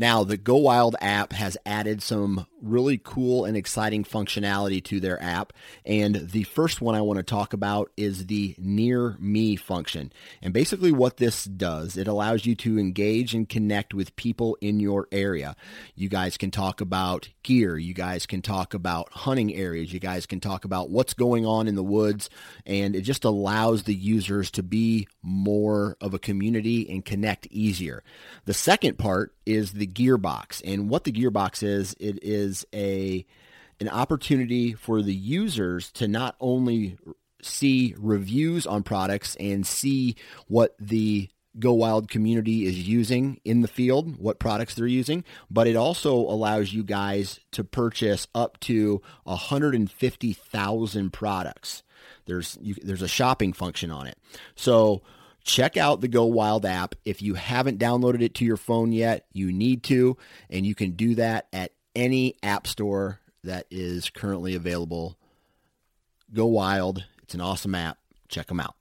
Now, the Go Wild app has added some really cool and exciting functionality to their app. And the first one I want to talk about is the Near Me function. And basically, what this does, it allows you to engage and connect with people in your area. You guys can talk about gear, you guys can talk about hunting areas, you guys can talk about what's going on in the woods. And it just allows the users to be more of a community and connect easier. The second part is the gearbox. And what the gearbox is, it is a an opportunity for the users to not only see reviews on products and see what the Go Wild community is using in the field, what products they're using, but it also allows you guys to purchase up to 150,000 products. There's you, there's a shopping function on it. So check out the Go Wild app. If you haven't downloaded it to your phone yet, you need to, and you can do that at any app store that is currently available. Go Wild. It's an awesome app. Check them out.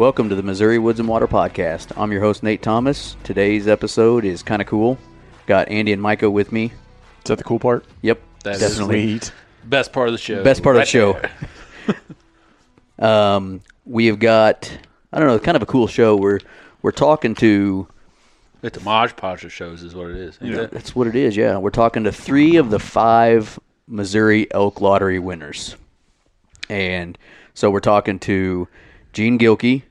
Welcome to the Missouri Woods and Water Podcast. I'm your host, Nate Thomas. Today's episode is kind of cool. Got Andy and Micah with me. Is that the cool part? Yep, That is definitely. Sweet. Best part of the show. Best part of the show. Um, we have got, I don't know, kind of a cool show. We're, we're talking to, It's a Modge Podge of shows is what it is. ain't it? that's what it is, yeah. We're talking to three of the five Missouri Elk Lottery winners. And so we're talking to Gene Gilkey,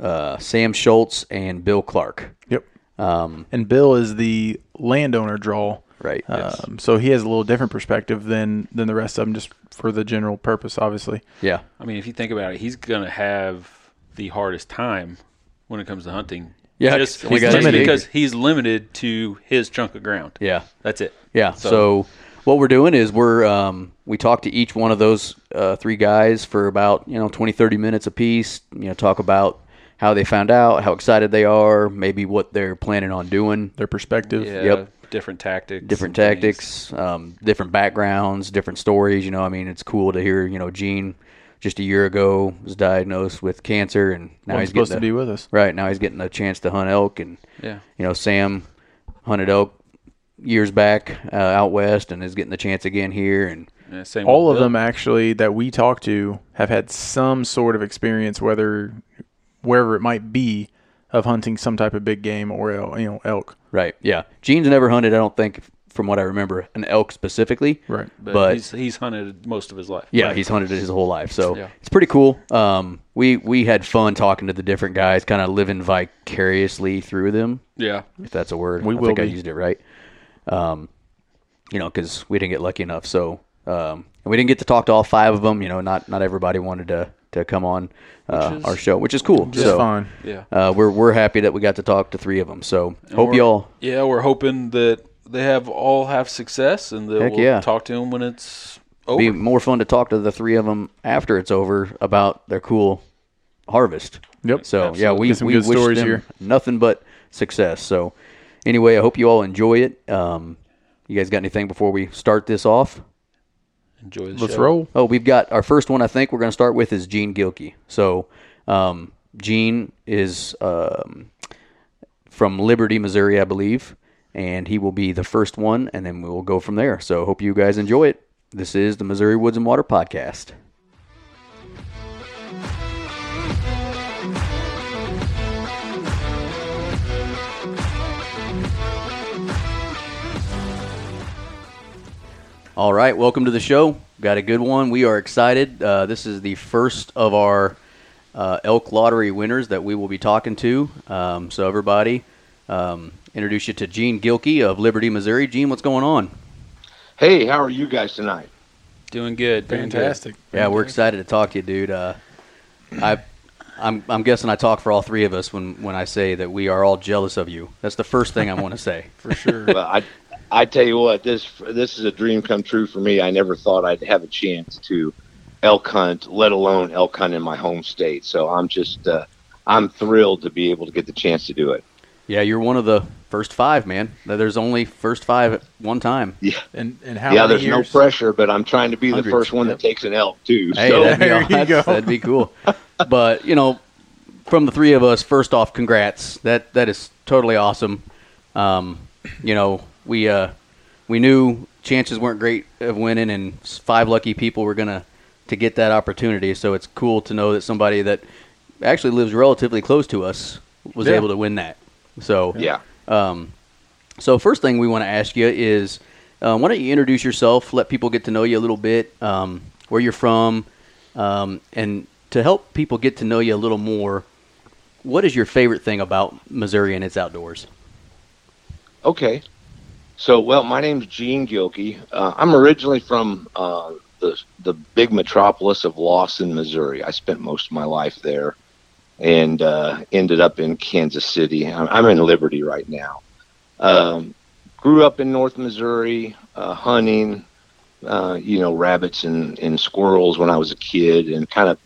uh, Sam Schultz, and Bill Clark. Yep. Um, And Bill is the landowner draw. right. Um, so he has a little different perspective than than the rest of them, just for the general purpose, obviously. yeah. I mean, if you think about it, he's going to have the hardest time when it comes to hunting. Yeah, just, it's only just limited. because he's limited to his chunk of ground. Yeah. That's it. Yeah. So, So- what we're doing is we're um, we talk to each one of those uh, three guys for about you know 20 30 minutes apiece. You know, talk about how they found out, how excited they are, maybe what they're planning on doing, Their perspective. Yeah. Yep. Different tactics. different tactics, um, different backgrounds, different stories. You know, I mean, it's cool to hear. You know, Gene just a year ago was diagnosed with cancer, and now Wasn't he's supposed getting to a- be with us. Right now, he's getting a chance to hunt elk, and Yeah. you know, Sam hunted elk years back uh, out west, and is getting the chance again here, and Yeah, same All of them actually that we talk to have had some sort of experience, whether wherever it might be, of hunting some type of big game or you know elk. Right. Yeah. Gene's never hunted. I don't think, from what I remember, an elk specifically. Right. But, but- he's, he's hunted most of his life. Yeah, he's hunted his whole life, so Yeah. it's pretty cool. Um, we we had fun talking to the different guys, kind of living vicariously through them, Yeah. if that's a word. We I will think I be. used it right. Um, you know, because we didn't get lucky enough, so um, and we didn't get to talk to all five of them. You know, not not everybody wanted to to come on uh, is- our show, which is cool. Just so, fine. Yeah. Uh, we're we're happy that we got to talk to three of them. So hope y'all Yeah, we're hoping that they have all have success and that Heck we'll yeah. talk to them when it's over. be more fun to talk to the three of them after it's over about their cool harvest. Yep. So yeah, we Get some we good wish stories them here. nothing but success. So anyway, I hope you all enjoy it. Um, you guys got anything before we start this off? Enjoy the Let's show. roll. Oh, we've got our first one. I think we're going to start with is Gene Gilkey. So um, Gene is um, from Liberty, Missouri, I believe, and he will be the first one, and then we will go from there. So hope you guys enjoy it. This is the Missouri Woods and Water Podcast. All right, welcome to the show. Got a good one. We are excited. Uh, this is the first of our uh, elk lottery winners that we will be talking to. Um, so, everybody, um, introduce you to Gene Gilkey of Liberty, Missouri. Gene, what's going on? Hey, how are you guys tonight? Doing good. Doing Fantastic. Yeah, we're excited to talk to you, dude. Uh, I, I'm, I'm guessing I talk for all three of us when, when I say that we are all jealous of you. That's the first thing I want to say. For sure. Well, I, I tell you what, this this is a dream come true for me. I never thought I'd have a chance to elk hunt, let alone elk hunt in my home state. So I'm just, uh, I'm thrilled to be able to get the chance to do it. Yeah, you're one of the first five, man. There's only first five at one time. Yeah, And and how yeah. many There's years? no pressure, but I'm trying to be Hundreds, the first one yep. that takes an elk too. Hey, so that'd be, There you that's- go. that'd be cool. but you know, from the three of us, first off, congrats. That that is totally awesome. Um, you know, we uh, we knew chances weren't great of winning, and five lucky people were gonna to get that opportunity. So it's cool to know that somebody that actually lives relatively close to us was Yeah. able to win that. So yeah. um, so first thing we want to ask you is, uh, why don't you introduce yourself, let people get to know you a little bit, um, where you're from, um, and to help people get to know you a little more, what is your favorite thing about Missouri and its outdoors? Okay. So, well, my name's Gene Gilkey. Uh, I'm originally from uh, the the big metropolis of Lawson, Missouri. I spent most of my life there, and uh, ended up in Kansas City. I'm, in Liberty right now. Um, grew up in North Missouri, uh, hunting, uh, you know, rabbits and, and squirrels when I was a kid, and kind of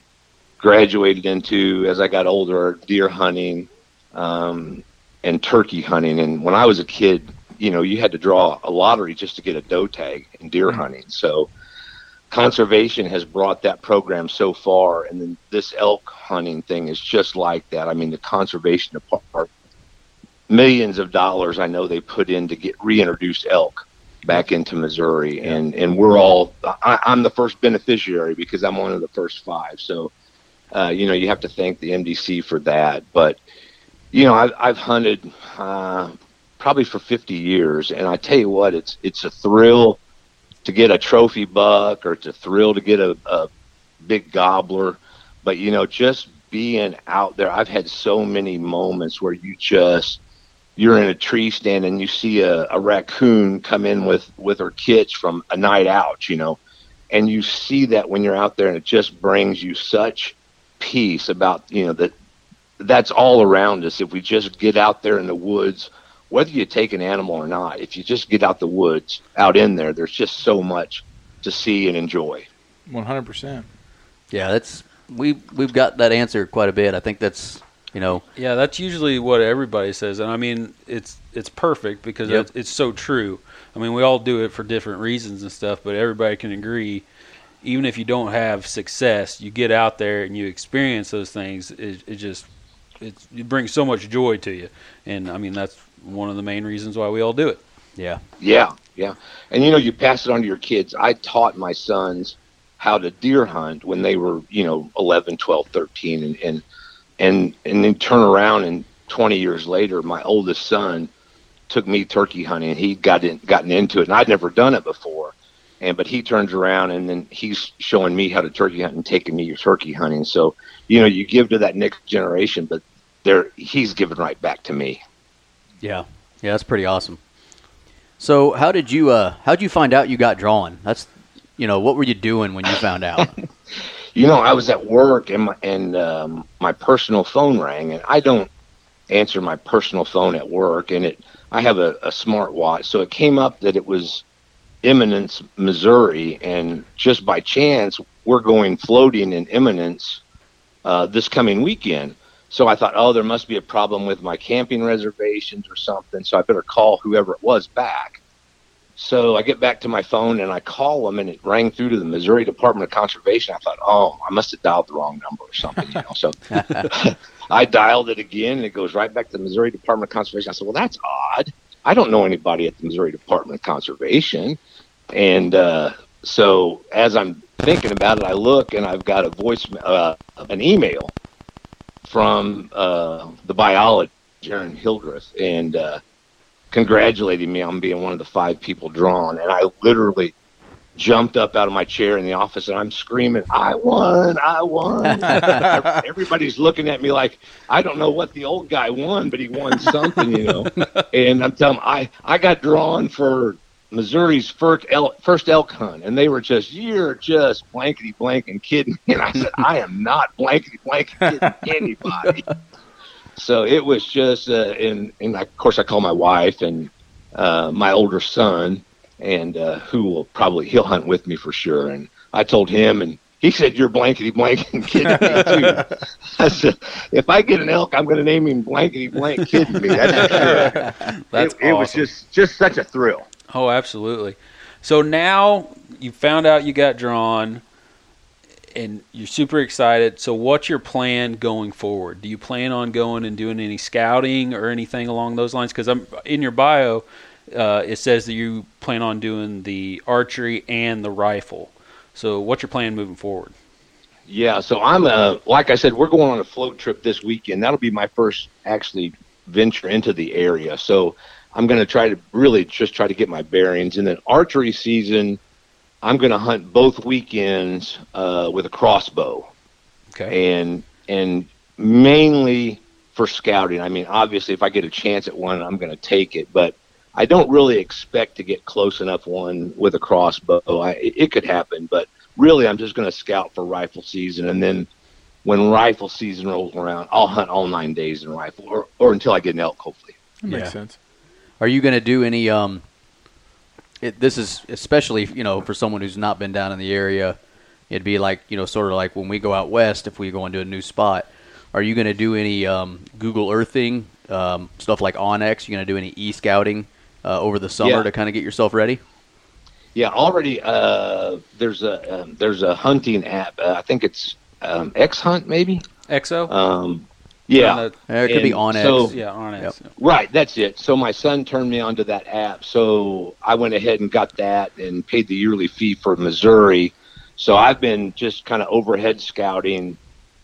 graduated into as I got older deer hunting. Um, and turkey hunting. And when I was a kid, you know, you had to draw a lottery just to get a doe tag in deer hunting. So conservation has brought that program so far. And then this elk hunting thing is just like that. I mean, the conservation department, millions of dollars I know they put in to get reintroduced elk back into Missouri. And, and we're all, I, I'm the first beneficiary because I'm one of the first five. So, uh, you know, you have to thank the MDC for that. But, you know, I've, I've hunted uh, probably for 50 years, and I tell you what, it's it's a thrill to get a trophy buck, or it's a thrill to get a, a big gobbler. But you know, just being out there, I've had so many moments where you just you're in a tree stand and you see a, a raccoon come in with with her kits from a night out, you know, and you see that when you're out there, and it just brings you such peace about you know that that's all around us. If we just get out there in the woods, whether you take an animal or not, if you just get out the woods, out in there, there's just so much to see and enjoy. One hundred percent. Yeah, that's we we've got that answer quite a bit. I think that's you know Yeah, that's usually what everybody says, and I mean it's it's perfect because Yep. it's, it's so true. I mean, we all do it for different reasons and stuff, but everybody can agree. Even if you don't have success, you get out there and you experience those things. It, it just it, it brings so much joy to you, and I mean that's one of the main reasons why we all do it. yeah Yeah, yeah. And you know, you pass it on to your kids. I taught my sons how to deer hunt when they were, you know, 11, 12, 13 and and and, and then turn around and 20 years later my oldest son took me turkey hunting. He got in, gotten into it and I'd never done it before. And but he turns around and then he's showing me how to turkey hunt and taking me turkey hunting. So, you know, you give to that next generation, but there he's giving right back to me. Yeah yeah that's pretty awesome. So how did you uh how did you find out you got drawn? That's you know what were you doing when you found out? you know, I was at work and my, and um, my personal phone rang, and I don't answer my personal phone at work, and it I have a, a smart watch, so it came up that it was Eminence, Missouri, and just by chance we're going floating in Eminence uh, this coming weekend. So I thought, oh, there must be a problem with my camping reservations or something. So I better call whoever it was back. So I get back to my phone and I call them, and it rang through to the Missouri Department of Conservation. I thought, oh, I must have dialed the wrong number or something, you know. So I dialed it again, and it goes right back to the Missouri Department of Conservation. I said, "Well, that's odd. I don't know anybody at the Missouri Department of Conservation." And uh, so, as I'm thinking about it, I look, and I've got a voice, uh, an email from uh, the biologist, Aaron Hildreth, and uh, congratulating me on being one of the five people drawn. And I literally jumped up out of my chair in the office and I'm screaming, I won, I won. Everybody's looking at me like, I don't know what the old guy won, but he won something, you know. and I'm telling them, I, I got drawn for Missouri's first elk, first elk hunt. And they were just, you're just blankety blank and kidding. And I said, I am not blankety blank kidding anybody. so it was just, uh, and, and of course I called my wife and uh, my older son and uh, who will probably he'll hunt with me for sure. And I told him, and he said, "You're blankety blank and kidding me too." I said, "If I get an elk, I'm going to name him blankety blank kidding me." That's. That's it, it was just just such a thrill. Oh, absolutely. So now you found out you got drawn and you're super excited. So what's your plan going forward? Do you plan on going and doing any scouting or anything along those lines? Because I'm in your bio, uh, it says that you plan on doing the archery and the rifle. So what's your plan moving forward? Yeah, so I'm uh like I said, we're going on a float trip this weekend. That'll be my first actually venture into the area. So I'm going to try to really just try to get my bearings. And then archery season, I'm going to hunt both weekends uh, with a crossbow. Okay. And and mainly for scouting. I mean, obviously, if I get a chance at one, I'm going to take it. But I don't really expect to get close enough one with a crossbow. I, it could happen, but really, I'm just going to scout for rifle season, and then when rifle season rolls around, I'll hunt all nine days in rifle, or, or until I get an elk, hopefully. That makes Yeah. sense. Are you going to do any? Um, it, this is especially you know for someone who's not been down in the area. It'd be like you know sort of like when we go out west if we go into a new spot. Are you going to do any um, Google Earthing um, stuff like onX? You going to do any e scouting uh, over the summer Yeah. to kind of get yourself ready? Yeah, already. Uh, there's a um, there's a hunting app. Uh, I think it's um, X Hunt, maybe. Exo? Um, yeah, On Uh, it could be And onX. so- the- yeah, on it. Right, that's it. So my son turned me onto that app. So I went ahead and got that and paid the yearly fee for Missouri. So I've been just kind of overhead scouting,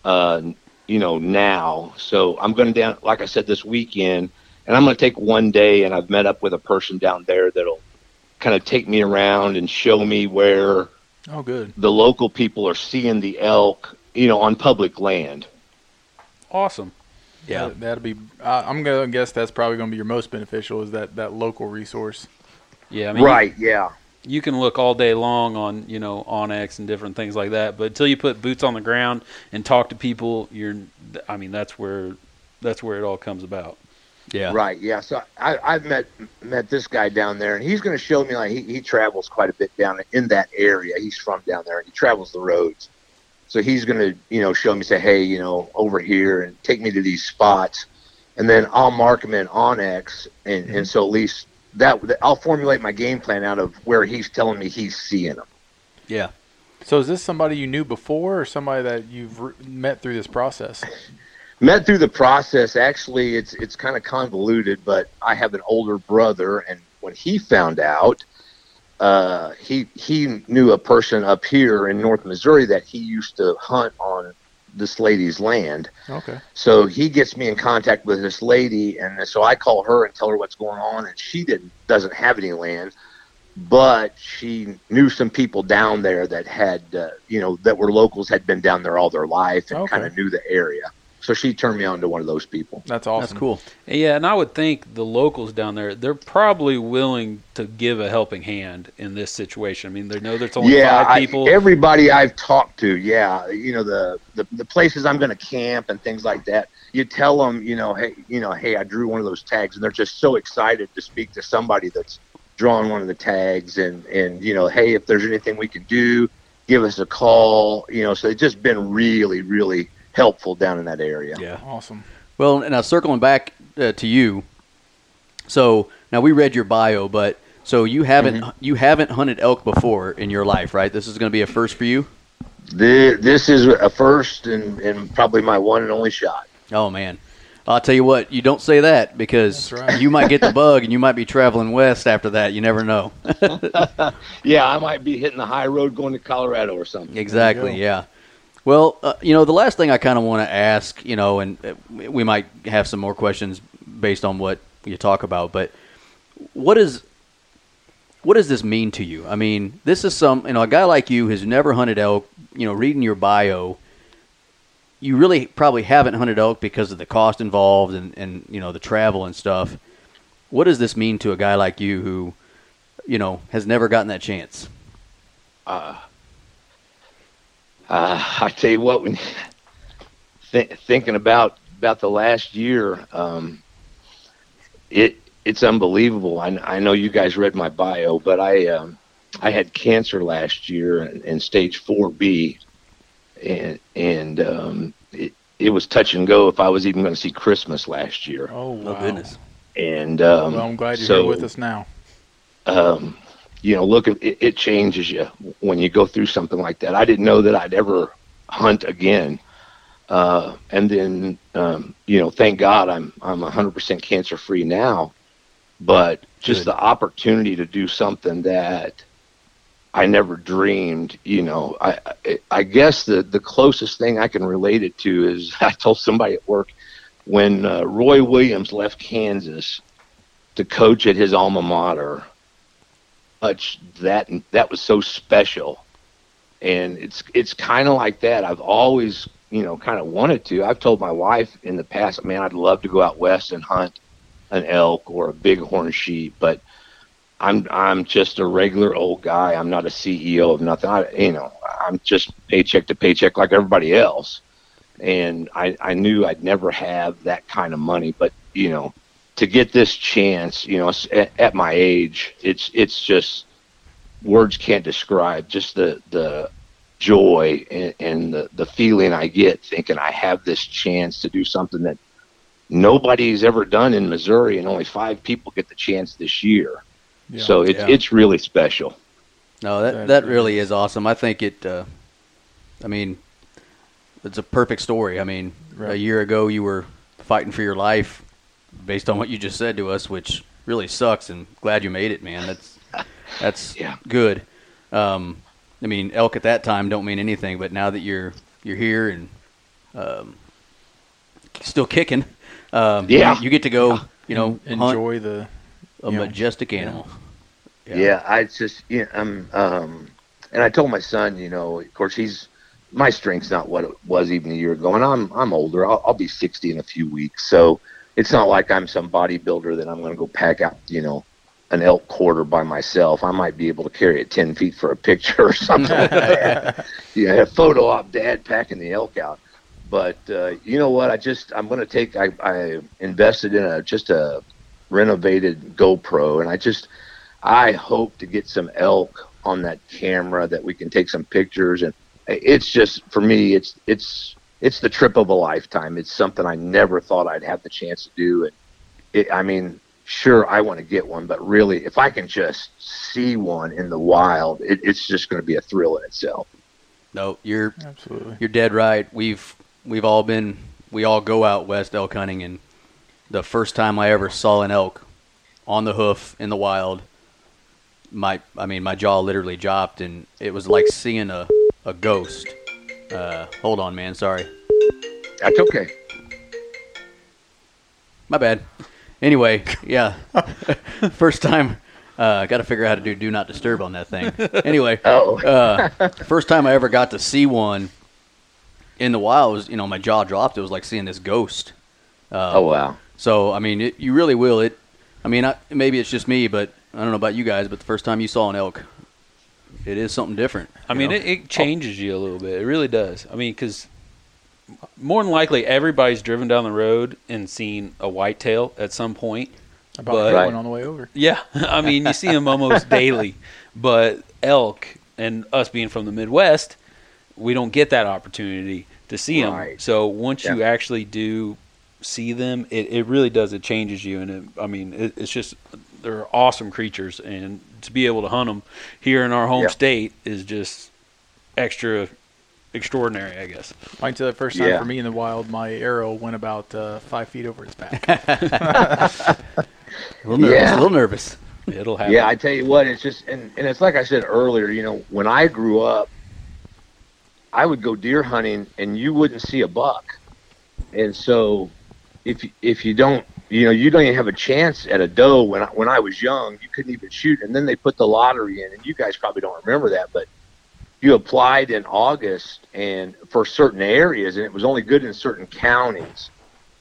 uh, you know, now. So I'm going down, like I said, this weekend, and I'm going to take one day, and I've met up with a person down there that'll kind of take me around and show me where Oh, good. the local people are seeing the elk, you know, on public land. Awesome. yeah. That, that'll be. Uh, I'm gonna guess that's probably gonna be your most beneficial is that that local resource. Yeah, I mean, right, yeah. you can look all day long on you know onX and different things like that, but until you put boots on the ground and talk to people, you're I mean that's where that's where it all comes about. Yeah. Right. Yeah. So I, I've met met this guy down there, and he's going to show me like he, he travels quite a bit down in that area. He's from down there, and he travels the roads. So he's going to you know show me say, hey, you know, over here, and take me to these spots, and then I'll mark them in onX, and mm-hmm. and so at least that I'll formulate my game plan out of where he's telling me he's seeing them. Yeah. So is this somebody you knew before, or somebody that you've re- met through this process? met through the process actually it's it's kind of convoluted but i have an older brother and when he found out uh, he he knew a person up here in north missouri that he used to hunt on this lady's land Okay. so he gets me in contact with this lady and so i call her and tell her what's going on and she didn't doesn't have any land but she knew some people down there that had uh, you know that were locals had been down there all their life and Okay. kind of knew the area so she turned me on to one of those people That's awesome. That's cool. Yeah, and I would think the locals down there they're probably willing to give a helping hand in this situation. I mean, they know there's only yeah, five I- people. everybody I've talked to, yeah, you know the the, the places I'm going to camp and things like that. You tell them, you know, hey, you know, hey, I drew one of those tags, and they're just so excited to speak to somebody that's drawn one of the tags, and and you know, hey, if there's anything we can do, give us a call. You know, so it's just been really, really helpful down in that area. Yeah. Awesome. Well, and now circling back uh, to you. So now we read your bio, but so you haven't Mm-hmm. you haven't hunted elk before in your life, right? This is going to be a first for you. This, this is a first and, and probably my one and only shot. Oh man, I'll tell you what. You don't say that because right. you might get the bug and you might be traveling west after that. You never know. Yeah, I might be hitting the high road going to Colorado or something. exactly. Yeah. Well, uh, you know, the last thing I kind of want to ask, you know, and uh, we might have some more questions based on what you talk about, but what is what does this mean to you? I mean, this is some, you know, a guy like you who's never hunted elk, you know, reading your bio, you really probably haven't hunted elk because of the cost involved and, and you know, the travel and stuff. What does this mean to a guy like you who, you know, has never gotten that chance? Uh, I tell you what, when th- thinking about about the last year, um, it it's unbelievable. I, I know you guys read my bio, but I um, I had cancer last year in, in stage four B, and and um, it it was touch and go if I was even going to see Christmas last year. Oh, wow. Oh goodness. And um, Well, I'm glad you're so, here with us now. um, you know, look, it, it changes you when you go through something like that. I didn't know that I'd ever hunt again. Uh, and then, um, you know, thank God I'm, I'm 100% cancer free now, but just Good. the opportunity to do something that I never dreamed, you know, I, I, I guess the, the closest thing I can relate it to is I told somebody at work when uh, Roy Williams left Kansas to coach at his alma mater, much that that was so special. And it's it's kind of like that. I've always you know kind of wanted to. I've told my wife in the past man i'd love to go out west and hunt an elk or a bighorn sheep but i'm i'm just a regular old guy. I'm not a ceo of nothing. I you know i'm just paycheck to paycheck like everybody else. And i i knew i'd never have that kind of money but you know to get this chance, you know, at, at my age, it's it's just words can't describe just the the joy and, and the the feeling I get thinking I have this chance to do something that nobody's ever done in Missouri, and only five people get the chance this year. Yeah. So it's Yeah. it's really special. No, that That that is- really is awesome. I think it. Uh, I mean, it's a perfect story. I mean, a year ago you were fighting for your life, based on what you just said to us, which really sucks. And glad you made it, man. That's that's Yeah. good. Um, I mean, elk at that time don't mean anything, but now that you're you're here and um, still kicking, um, Yeah. you, you get to go. You know, hunt enjoy the. a you know, majestic animal. Yeah, I just you know, I'm um and I told my son, you know, of course he's my strength's not what it was even a year ago, and I'm I'm older. I'll, I'll be 60 in a few weeks, so it's not like I'm some bodybuilder that I'm going to go pack out, you know, an elk quarter by myself. I might be able to carry it 10 feet for a picture or something like that. Yeah, a photo op dad packing the elk out. But uh, you know what? I just I'm going to take. I, I invested in a just a renovated GoPro, and I just I hope to get some elk on that camera that we can take some pictures and it's just for me it's it's it's the trip of a lifetime. It's something I never thought I'd have the chance to do and it, I mean sure I want to get one but really if I can just see one in the wild it, it's just going to be a thrill in itself. No, you're Absolutely. You're dead right. We've we've all been we all go out west elk hunting, and the first time I ever saw an elk on the hoof in the wild, my I mean my jaw literally dropped, and it was like seeing a a ghost. Uh, hold on, man. Sorry, That's okay. my bad. Anyway, yeah, first time. Uh, got to figure out how to do do not disturb on that thing. Anyway, Oh. uh, first time I ever got to see one in the wild was, you know, my jaw dropped. It was like seeing this ghost. Uh, oh wow. So I mean, it, you really will. It. I mean, I, maybe it's just me, but I don't know about you guys. But the first time you saw an elk, it is something different. I mean, it, it changes you a little bit. It really does. I mean, because more than likely, everybody's driven down the road and seen a whitetail at some point. About But- to one on the way over. Yeah, I mean, you see them almost daily. But elk and us being from the Midwest, we don't get that opportunity to see them. So once you actually do see them, it, it really does. It changes you, and it, I mean, it, it's just they're awesome creatures, and to be able to hunt them here in our home Yeah. state is just extra extraordinary, I guess. Wait until the first time Yeah. for me in the wild, my arrow went about uh, five feet over his back. A little nervous. Yeah. A little nervous. It'll happen. Yeah, I tell you what, it's just and, and it's like I said earlier, you know, when I grew up, I would go deer hunting and you wouldn't see a buck. And so if if you don't you know, you don't even have a chance at a doe when I, when I was young, you couldn't even shoot and then they put the lottery in and you guys probably don't remember that, but you applied in August and for certain areas and it was only good in certain counties.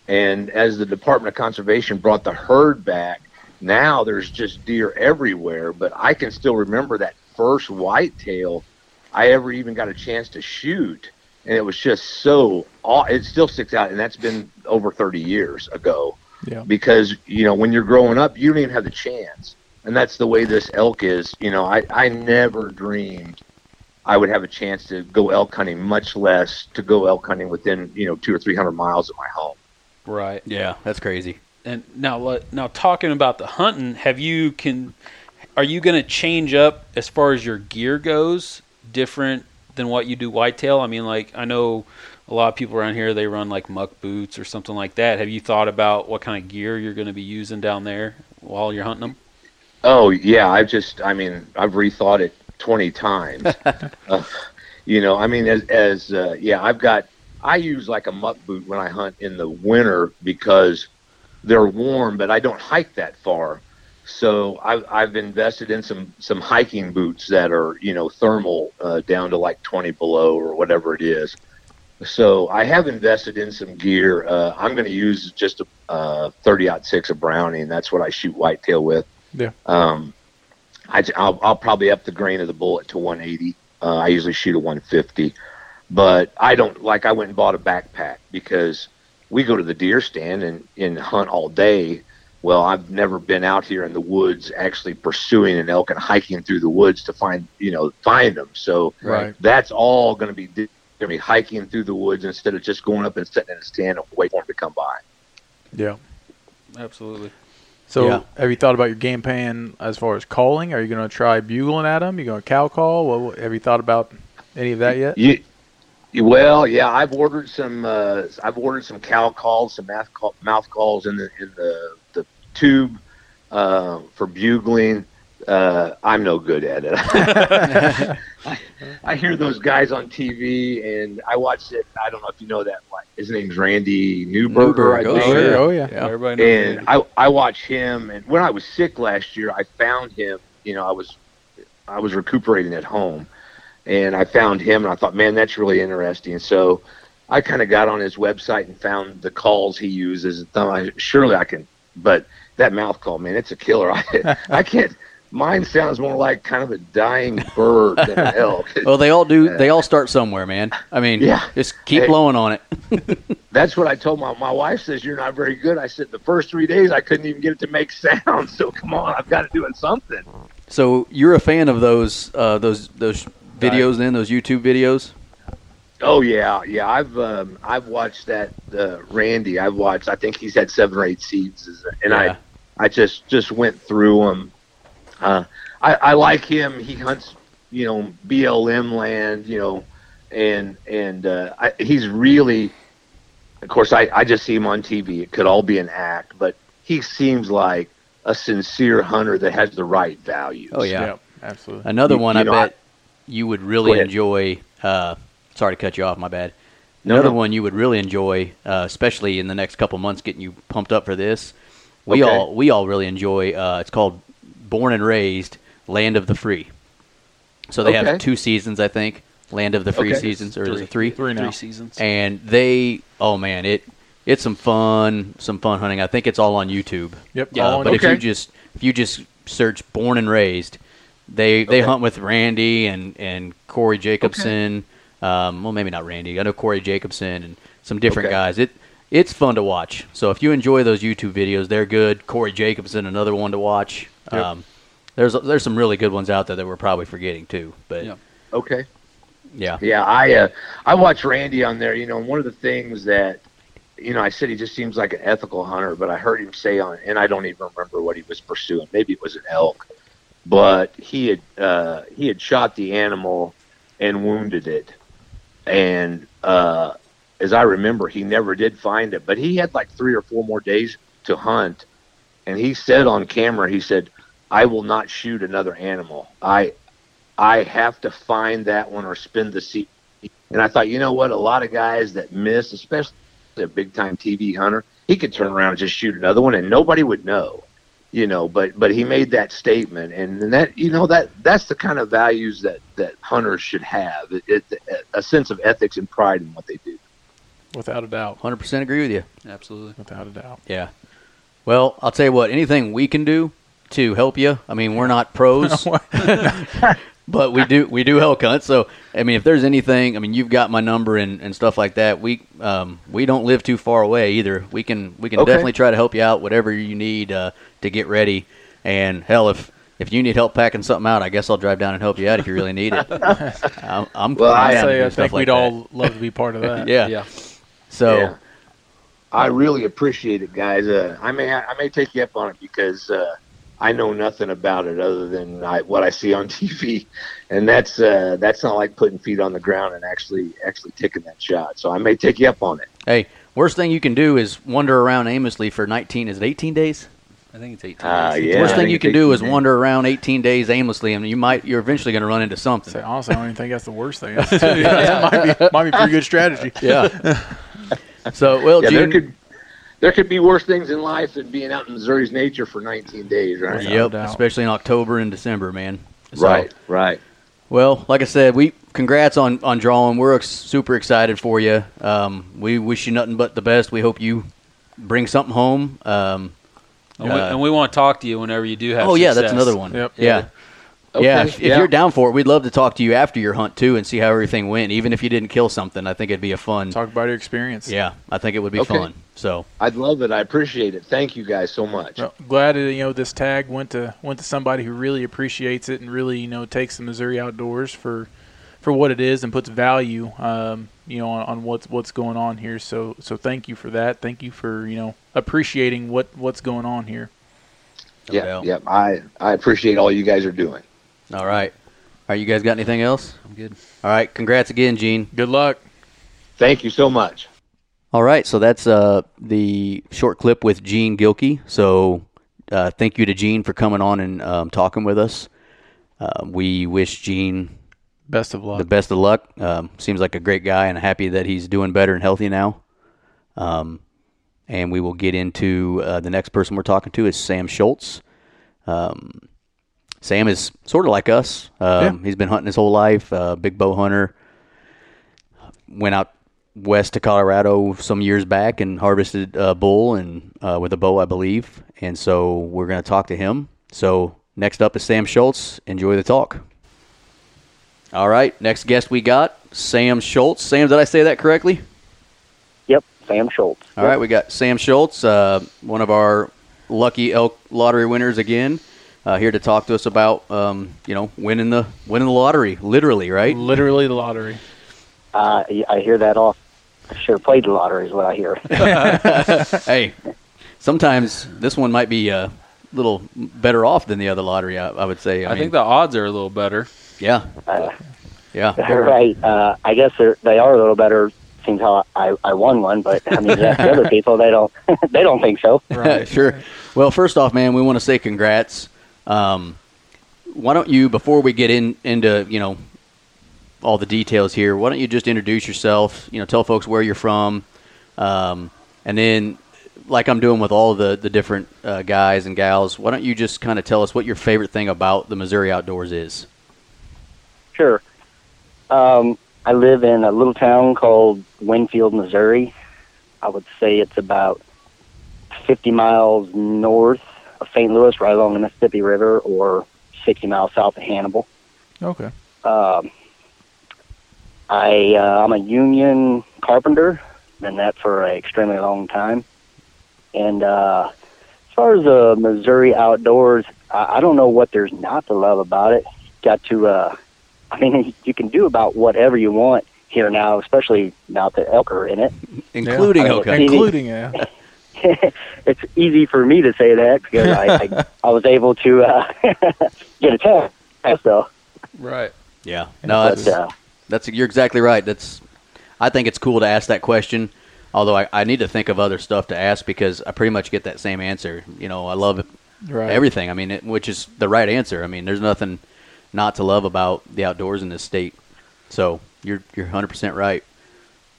And as the Department of Conservation brought the herd back, now there's just deer everywhere. But I can still remember that first whitetail I ever even got a chance to shoot, and it was just so. aw- It still sticks out, and that's been over 30 years ago. Yeah. Because you know when you're growing up, you don't even have the chance, and that's the way this elk is. You know, I I never dreamed I would have a chance to go elk hunting, much less to go elk hunting within you know two or three hundred miles of my home. Right. Yeah, that's crazy. And now, now talking about the hunting, have you can, are you going to change up as far as your gear goes, different than what you do whitetail? I mean, like I know a lot of people around here they run like muck boots or something like that. Have you thought about what kind of gear you're going to be using down there while you're hunting them? Oh yeah, I've just I mean I've rethought it twenty times. uh, you know, I mean as as uh, yeah, I've got I use like a muck boot when I hunt in the winter because they're warm, but I don't hike that far. So I've I've invested in some some hiking boots that are you know thermal uh, down to like twenty below or whatever it is. So I have invested in some gear. Uh, I'm going to use just a uh, 30 six of Browning. And that's what I shoot whitetail with. Yeah. Um, I, will I'll probably up the grain of the bullet to 180. Uh, I usually shoot a 150, but I don't like. I went and bought a backpack because we go to the deer stand and, and hunt all day. Well, I've never been out here in the woods actually pursuing an elk and hiking through the woods to find you know find them. So Right. that's all going to be going to be hiking through the woods instead of just going up and sitting in a stand and wait for them to come by. Yeah. Absolutely. So, Yeah. have you thought about your game plan as far as calling? Are you going to try bugling at them? You going to cow call? What, what- have you thought about any of that yet? You, you- well, yeah, I've ordered some. Uh, I've ordered some cow calls, some mouth call, mouth calls in the in the the tube uh, for bugling. Uh, I'm no good at it. I, I hear those guys on TV, and I watch it. I don't know if you know that. Like, his name's Randy Newberger. I Newberg, oh, think. sure. Oh, yeah. Yeah. Everybody knows. and I I watch him and when I was sick last year I found him you know I was I was recuperating at home and I found him and I thought man that's really interesting so I kind of got on his website and found the calls he uses and thought I, surely I can but that mouth call man it's a killer I I can't mine sounds more like kind of a dying bird than an elk Well, they all do. They all start somewhere, man. I mean, Yeah. just keep Hey. blowing on it. that's what I told my my wife says you're not very good I said the first three days I couldn't even get it to make sound so come on I've got to do it something So you're a fan of those uh, those those videos, then those YouTube videos? Oh yeah, yeah. I've um, I've watched that uh, Randy. I've watched. I think he's had seven or eight seasons, and Yeah. I I just just went through them. Uh, I I like him. He hunts, you know, BLM land, you know, and and uh, I, he's really. Of course, I I just see him on TV. It could all be an act, but he seems like a sincere hunter that has the right values. Oh yeah. Yep, absolutely. Another You- one you I know, bet you would really enjoy. Uh, sorry to cut you off. My bad. No, Another no. one you would really enjoy, uh, especially in the next couple months, getting you pumped up for this. We Okay. all we all really enjoy. Uh, it's called Born and Raised, Land of the Free. So they Okay. have two seasons, I think. Land of the Free Okay. seasons, or is it three? Three now. Three seasons. And they, oh man, it it's some fun, some fun hunting. I think it's all on YouTube. Yep. Yeah, all on but if you just if you just search "born and raised," they they Okay. hunt with Randy and and Corey Jacobsen. Um, well, maybe not Randy. I know Corey Jacobsen and some different Okay. guys. It it's fun to watch. So if you enjoy those YouTube videos, they're good. Corey Jacobsen, another one to watch. Yep. Um, there's there's some really good ones out there that we're probably forgetting too. But Yeah. Okay. yeah, Yeah, I uh, I watch Randy on there. You know, and one of the things that you know, I said he just seems like an ethical hunter, but I heard him say on, and I don't even remember what he was pursuing. Maybe it was an elk, but he had uh, he had shot the animal and wounded it, and uh, as I remember, he never did find it. But he had like three or four more days to hunt, and he said on camera, he said, "I will not shoot another animal. I I have to find that one or spend the seat." And I thought, you know what? A lot of guys that miss, especially a big time TV hunter, he could turn around and just shoot another one, and nobody would know you know but but he made that statement and, and that you know that that's the kind of values that that hunters should have it, it, a sense of ethics and pride in what they do Without a doubt. 100% agree with you. Absolutely. Without a doubt. Yeah. Well, I'll tell you what, anything we can do to help you. I mean, we're not pros, but we do we do elk hunt. So, I mean, if there's anything, I mean, you've got my number and, and stuff like that. We um, we don't live too far away either. We can we can Okay. definitely try to help you out whatever you need uh, to get ready. And hell, if if you need help packing something out, I guess I'll drive down and help you out if you really need it. I'm, I'm Well, I'm I down to say I think like we'd that. all love to be part of that. yeah. Yeah. So Yeah. i really appreciate it guys uh, i may i may take you up on it because uh, i know nothing about it other than I, what i see on tv and that's uh, that's not like putting feet on the ground and actually actually taking that shot so i may take you up on it hey, worst thing you can do is wander around aimlessly for 19. Is it 18 days? I think it's 18 Uh, days. yeah. Worst I thing you can do is days. wander around 18 days aimlessly, and you might you're eventually going to run into something. Say, honestly, I don't even think that's the worst thing. that might be, might be pretty good strategy. Yeah. So well, yeah there could there could be worse things in life than being out in missouri's nature for 19 days right Yep, doubt. especially in October and December, man. So, right right Well, like I said, we congrats on on drawing. We're ex- super excited for you. Um, we wish you nothing but the best. We hope you bring something home. Um, And, we, Uh, and we want to talk to you whenever you do have oh yeah, that's another one. Yep. Yeah. Okay, Yeah, if, if yeah. you're down for it, we'd love to talk to you after your hunt too, and see how everything went. Even if you didn't kill something, I think it'd be a fun. Talk about your experience. Yeah, I think it would be Okay. fun. So i'd love it i appreciate it thank you guys so much Well, glad that you know this tag went to went to somebody who really appreciates it and really you know takes the Missouri outdoors for for what it is and puts value um, you know on, on what's what's going on here. So so thank you for that. Thank you for you know appreciating what what's going on here. No yeah doubt. yeah i i appreciate all you guys are doing all right, all right. You guys got anything else? I'm good. All right. Congrats again, Gene. Good luck. thank you so much All right, so that's uh, the short clip with Gene Gilkey. So uh, thank you to Gene for coming on and um, talking with us. Uh, we wish Gene Best of luck. the best of luck. Um, seems like a great guy, and happy that he's doing better and healthy now. Um, and we will get into uh, the next person we're talking to is Sam Schultz. Um, Sam is sort of like us. Um, He's been hunting his whole life. Uh, big bow hunter. Went out west to Colorado some years back and harvested a bull and uh, with a bow, I believe. And so we're going to talk to him. So next up is Sam Schultz. Enjoy the talk. All right, next guest we got Sam Schultz. Sam, did I say that correctly? Yep, Sam Schultz. All right, we got Sam Schultz, uh, one of our lucky elk lottery winners again, uh, here to talk to us about um, you know winning the winning the lottery, literally, right? Literally the lottery. Uh, I hear that off. I sure played the lottery is what I hear. hey, sometimes this one might be a little better off than the other lottery. I, I would say. I, I, mean, think the odds are a little better. yeah, Uh, yeah. right. Uh, I guess they're, they are a little better. Seems how I, I won one, but I mean, the other people they don't they don't think so. Right. sure. Well, first off, man, we want to say congrats. Um, why don't you, before we get in into you know all the details here, why don't you just introduce yourself? You know, tell folks where you're from, um, and then, like I'm doing with all the the different uh, guys and gals, why don't you just kind of tell us what your favorite thing about the Missouri outdoors is? Sure. Um, I live in a little town called Winfield, Missouri. I would say it's about 50 miles north of St. Louis, right along the Mississippi River, or 60 miles south of Hannibal. Okay. Um, I uh, I'm a union carpenter. Been that for an extremely long time. And uh, as far as the Missouri outdoors, I, I don't know what there's not to love about it. Got to, uh, I mean, you can do about whatever you want here now, especially now that elk are in it. Including Yeah. okay. Including yeah. it's easy for me to say that because I, I I was able to uh, get a test. So, Right. Yeah. No, but that's uh, that's you're exactly right. That's I think it's cool to ask that question. Although I, I need to think of other stuff to ask because I pretty much get that same answer. You know, I love Right. everything. I mean, it, which is the right answer. I mean, there's nothing not to love about the outdoors in this state. So you're you're 100 percent right.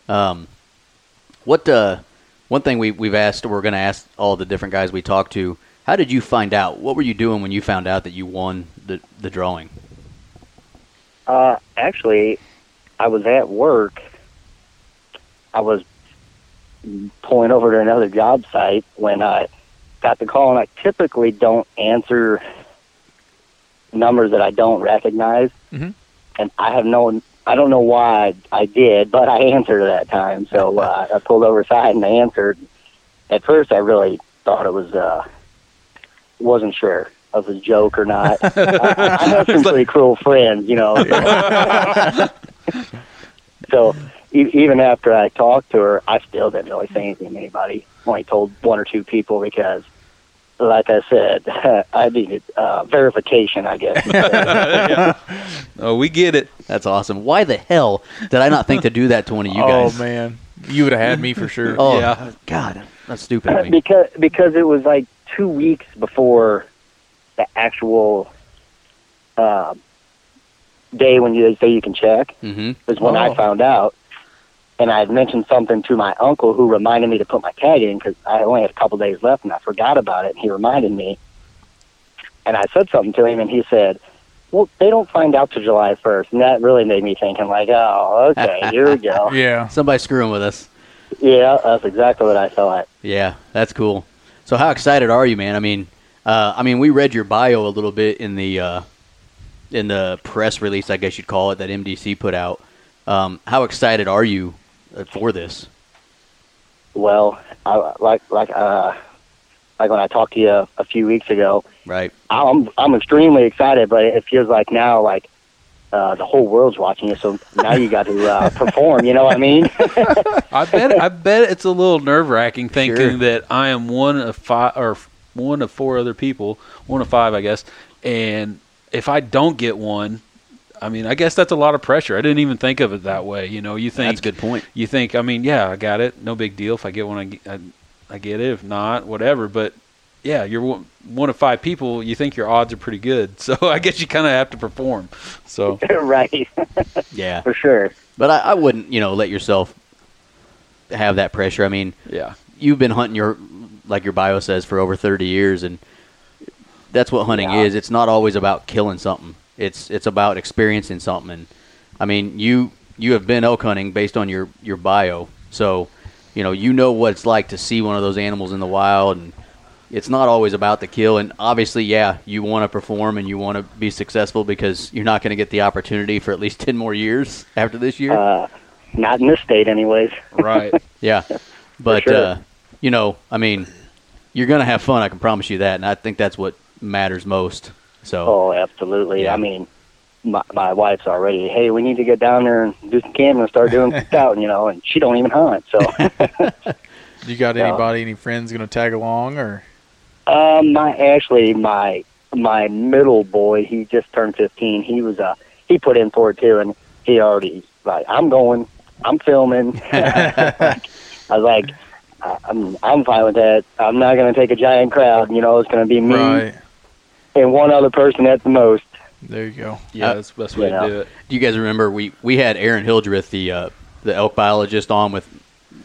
Um, what uh, one thing we we've asked, we're going to ask all the different guys we talked to. How did you find out? What were you doing when you found out that you won the the drawing? Uh, actually, I was at work. I was pulling over to another job site when I got the call, and I typically don't answer numbers that I don't recognize. Mhm. And I have no, I don't know why I did, but I answered at that time. So uh, I pulled over side and I answered. At first, I really thought it was, uh, wasn't sure if it was a joke or not. I, I have some pretty cruel friends, you know. so e- even after I talked to her, I still didn't really say anything to anybody. Only told one or two people because, like I said, I needed uh, verification. I guess. Oh, we get it. That's awesome. Why the hell did I not think to do that to one of you oh guys? Oh man, you would have had me for sure. Oh, Yeah. God, that's stupid of me. because because it was like two weeks before the actual uh, day when you say you can check hmm was when Oh. I found out. And I had mentioned something to my uncle who reminded me to put my tag in because I only had a couple days left and I forgot about it. And he reminded me. And I said something to him and he said, well, they don't find out till July 1st. And that really made me think, I'm like, oh, okay, here we go. Yeah. Somebody screwing with us. Yeah, that's exactly what I thought. Yeah, that's cool. So, how excited are you, man? I mean, uh, I mean, we read your bio a little bit in the uh, in the press release, I guess you'd call it, that MDC put out. Um, how excited are you for this? Well, I, like like uh, like when I talked to you a, a few weeks ago, Right. I'm I'm extremely excited, but it feels like now like uh, the whole world's watching you, so now you got to uh, perform. You know what I mean? I bet. I bet it's a little nerve wracking thinking Sure. that I am one of five or one of four other people, one of five, I guess. And if I don't get one, I mean, I guess that's a lot of pressure. I didn't even think of it that way. You know, you think That's a good point. You think, I mean, yeah, I got it. No big deal if I get one. I, get- I, I get it. If not, whatever. But yeah, you're one, one of five people. You think your odds are pretty good. So I guess you kind of have to perform. So right, Yeah. for sure. But I, I wouldn't, you know, let yourself have that pressure. I mean, yeah, you've been hunting your, like your bio says, for over 30 years, and that's what hunting Yeah. is. It's not always about killing something. It's it's about experiencing something. And I mean, you you have been elk hunting based on your your bio, so you know you know what it's like to see one of those animals in the wild, and it's not always about the kill. And obviously, yeah, you want to perform and you want to be successful because you're not going to get the opportunity for at least 10 more years after this year. Uh, not in this state, anyways. right. Yeah, but sure. uh, you know, I mean, you're gonna have fun. I can promise you that, and I think that's what matters most. So Oh, absolutely. Yeah. I mean, my my wife's already. Hey, we need to get down there and do some camping and start doing scouting, you know. And she don't even hunt, so. You got anybody, any friends going to tag along or? Um, my actually my my middle boy, he just turned fifteen. He was uh he put in for it too, and he already like I'm going, I'm filming. I was like, I'm I'm fine with that. I'm not gonna take a giant crowd. You know, it's gonna be me Right. And one other person at the most. There you go. Yeah, Uh, that's the best way Yeah. to do it. do you guys remember we we had Aaron Hildreth, the uh, the elk biologist, on with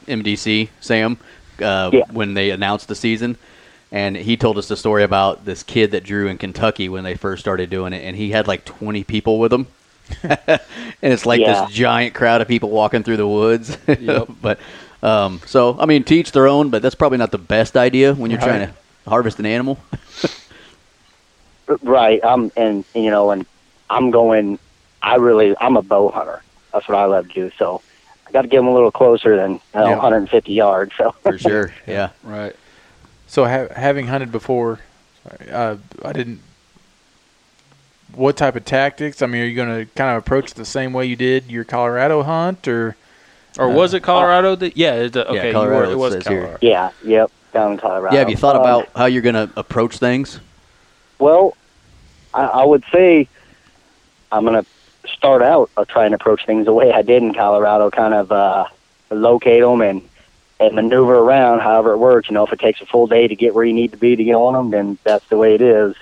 MDC Sam uh, Yeah. when they announced the season. And he told us the story about this kid that drew in Kentucky when they first started doing it, and he had like 20 people with him. and it's like Yeah. this giant crowd of people walking through the woods. Yep. but um, so I mean, teach their own, but that's probably not the best idea when you're Right. trying to harvest an animal. Right. Um, and you know, and I'm going. I really, I'm a bow hunter. That's what I love to do. So I got to get them a little closer than you know, Yeah. 150 yards. So For sure. Yeah. Right. So ha- having hunted before, sorry, uh, I didn't. What type of tactics? I mean, are you going to kind of approach the same way you did your Colorado hunt, or Or was it Colorado? that, yeah. It, okay. you Colorado, were- it it was says here. Yeah, yep, down in Colorado. Yeah. Have you thought Um, about how you're going to approach things? Well, I, I would say I'm going to start out uh, trying to approach things the way I did in Colorado, kind of uh, locate them and and maneuver around however it works. You know, if it takes a full day to get where you need to be to get on them, then that's the way it is.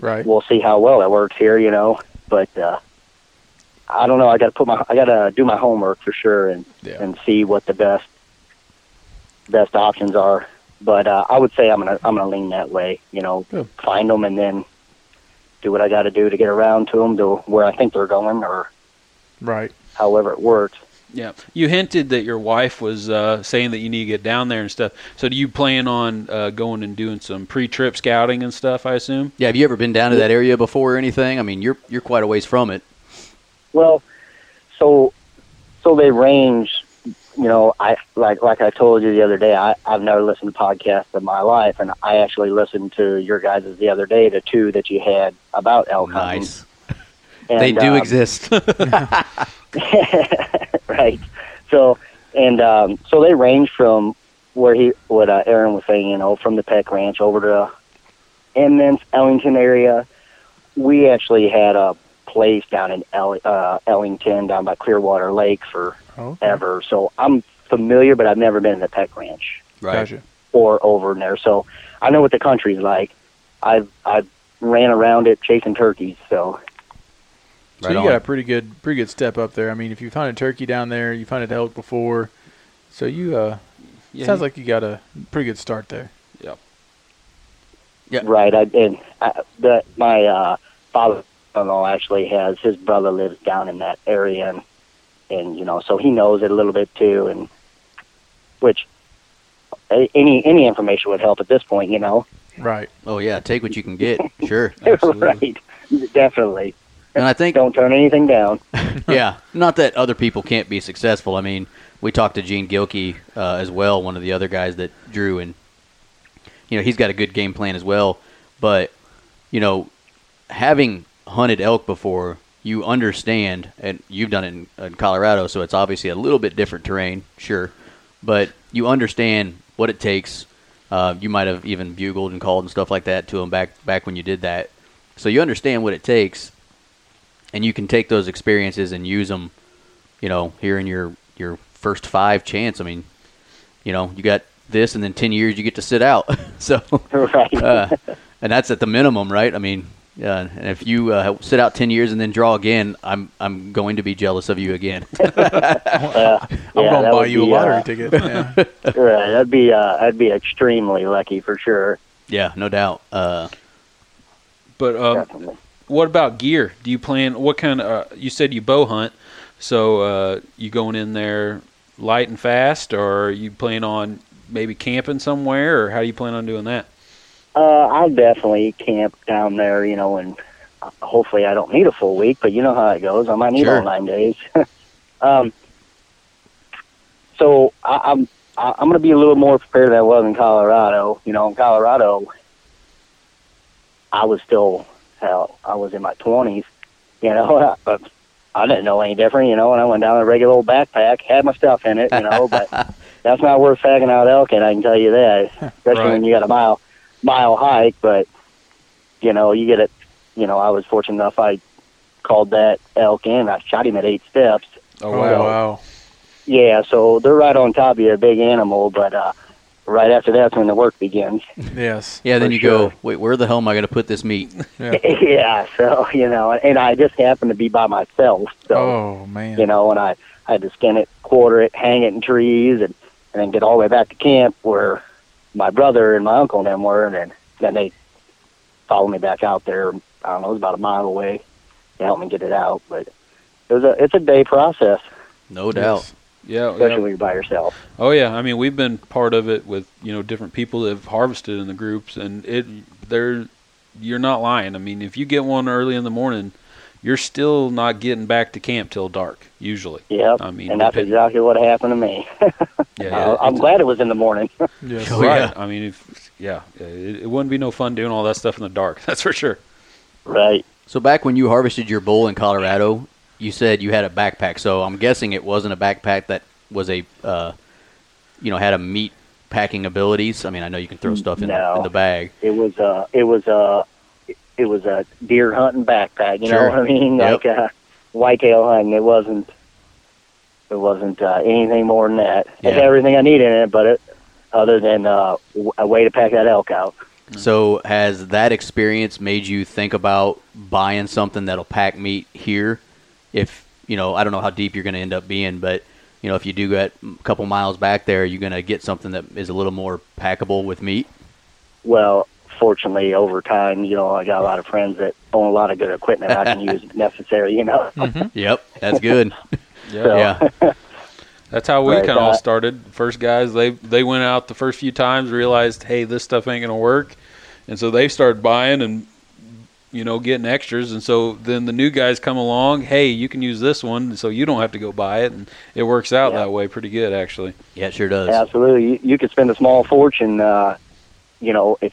Right. We'll see how well it works here. You know, but uh, I don't know. I got to put my I got to do my homework for sure and Yeah. and see what the best best options are. But uh, I would say I'm gonna I'm gonna lean that way. You know, Good. find them and then do what I got to do to get around to them to where I think they're going or Right. however it works. Yeah, you hinted that your wife was uh, saying that you need to get down there and stuff. So, do you plan on uh, going and doing some pre-trip scouting and stuff? I assume. Yeah, have you ever been down to that area before or anything? I mean, you're you're quite a ways from it. Well, so so they range. You know, I like like I told you the other day. I I've never listened to podcasts in my life, and I actually listened to your guys' the other day, the two that you had about elk hunting. Nice. And, they do um, exist. right. So and um, so they range from where he what uh, Aaron was saying, you know, from the Peck Ranch over to Eminence, Ellington area. We actually had a place down in El- uh, Ellington, down by Clearwater Lake for Oh. ever. So I'm familiar, but I've never been to the Peck Ranch right. Gotcha. or over in there. So I know what the country's like. I've I've ran around it chasing turkeys. So So Right you on. got a pretty good, pretty good step up there. I mean, if you've hunted turkey down there, you've hunted elk before, so you uh, Yeah, sounds like you got a pretty good start there. Yeah. Yeah. Right. I and I, the my uh, father-in-law actually has his brother lives down in that area, and and you know, so he knows it a little bit too, and which any any information would help at this point, you know. Right. Oh yeah, take what you can get. Sure. right. Definitely. And I think Don't turn anything down. yeah, not that other people can't be successful. I mean, we talked to Gene Gilkey uh, as well, one of the other guys that drew, and you know he's got a good game plan as well. But you know, having hunted elk before, you understand, and you've done it in, in Colorado, so it's obviously a little bit different terrain, sure, but you understand what it takes. Uh, you might have even bugled and called and stuff like that to them back back when you did that, so you understand what it takes and you can take those experiences and use them, you know, here in your your first five chance. I mean, you know, you got this, and then ten years you get to sit out. so, right. uh, and that's at the minimum, right? I mean, uh, and if you uh, sit out ten years and then draw again, I'm I'm going to be jealous of you again. Uh, I'm yeah, gonna buy would you a lottery uh, ticket. Yeah. Right. That'd be uh, I'd be extremely lucky for sure. yeah, no doubt. Uh, But um, what about gear? Do you plan? What kind of? Uh, you said you bow hunt, so uh, you going in there light and fast, or are you plan on maybe camping somewhere, or how do you plan on doing that? Uh, I'll definitely camp down there, you know, and hopefully I don't need a full week, but you know how it goes. I might need Sure. all nine days. um, so I, I'm I, I'm going to be a little more prepared than I was in Colorado. You know, in Colorado, I was still hell. I was in my twenties. You know, but I didn't know any different. You know, and I went down a regular old backpack, had my stuff in it. You know, but that's not worth fagging out elk in. I can tell you that, especially Right. when you got a mile mile hike. But you know, you get it. You know, I was fortunate enough. I called that elk in. I shot him at eight steps. Oh, wow. wow. Yeah, so they're right on top of you, a big animal. But uh, right after that's when the work begins. Yes. yeah, then you sure. go, wait, where the hell am I going to put this meat? Yeah. yeah, so you know, and I just happened to be by myself. So Oh man. you know, and I, I had to skin it, quarter it, hang it in trees, and and then get all the way back to camp where my brother and my uncle and them were, and then then they followed me back out there. I don't know, it was about a mile away to help me get it out, but it was a it's a day process, No doubt. Yeah, especially yeah. when you're by yourself. Oh yeah, I mean we've been part of it with you know different people that have harvested in the groups, and it they're you're not lying. I mean if you get one early in the morning, you're still not getting back to camp till dark usually. Yep, I mean, and that's depend- exactly what happened to me. Yeah, Uh, I'm it's- glad it was in the morning. Yes. Oh, right. yeah. I mean, if, yeah, it, it wouldn't be no fun doing all that stuff in the dark. That's for sure. right. So back when you harvested your bull in Colorado, you said you had a backpack. So I'm guessing it wasn't a backpack that was a, uh, you know, had a meat packing abilities. I mean, I know you can throw stuff in, the, in the bag. It was uh it was uh it was a deer hunting backpack. You Sure. know what I mean? Yep. Like uh, whitetail hunting. It wasn't. It wasn't uh, anything more than that. It had everything I needed in it, but it, other than uh, a way to pack that elk out. So has that experience made you think about buying something that'll pack meat here? If you know, I don't know how deep you're going to end up being, but you know, if you do get a couple miles back there, you're going to get something that is a little more packable with meat. Well, fortunately, over time, you know, I got a lot of friends that own a lot of good equipment I can use if necessary. You know, Yep, that's good. Yeah. yeah, That's how we Right, kind of all uh, started. First guys, they they went out the first few times, realized, hey, this stuff ain't gonna work, and so they started buying and you know getting extras. And so then the new guys come along, hey, you can use this one, so you don't have to go buy it, and it works out Yeah. that way pretty good actually. yeah, it sure does. absolutely, you, you could spend a small fortune, uh, you know, if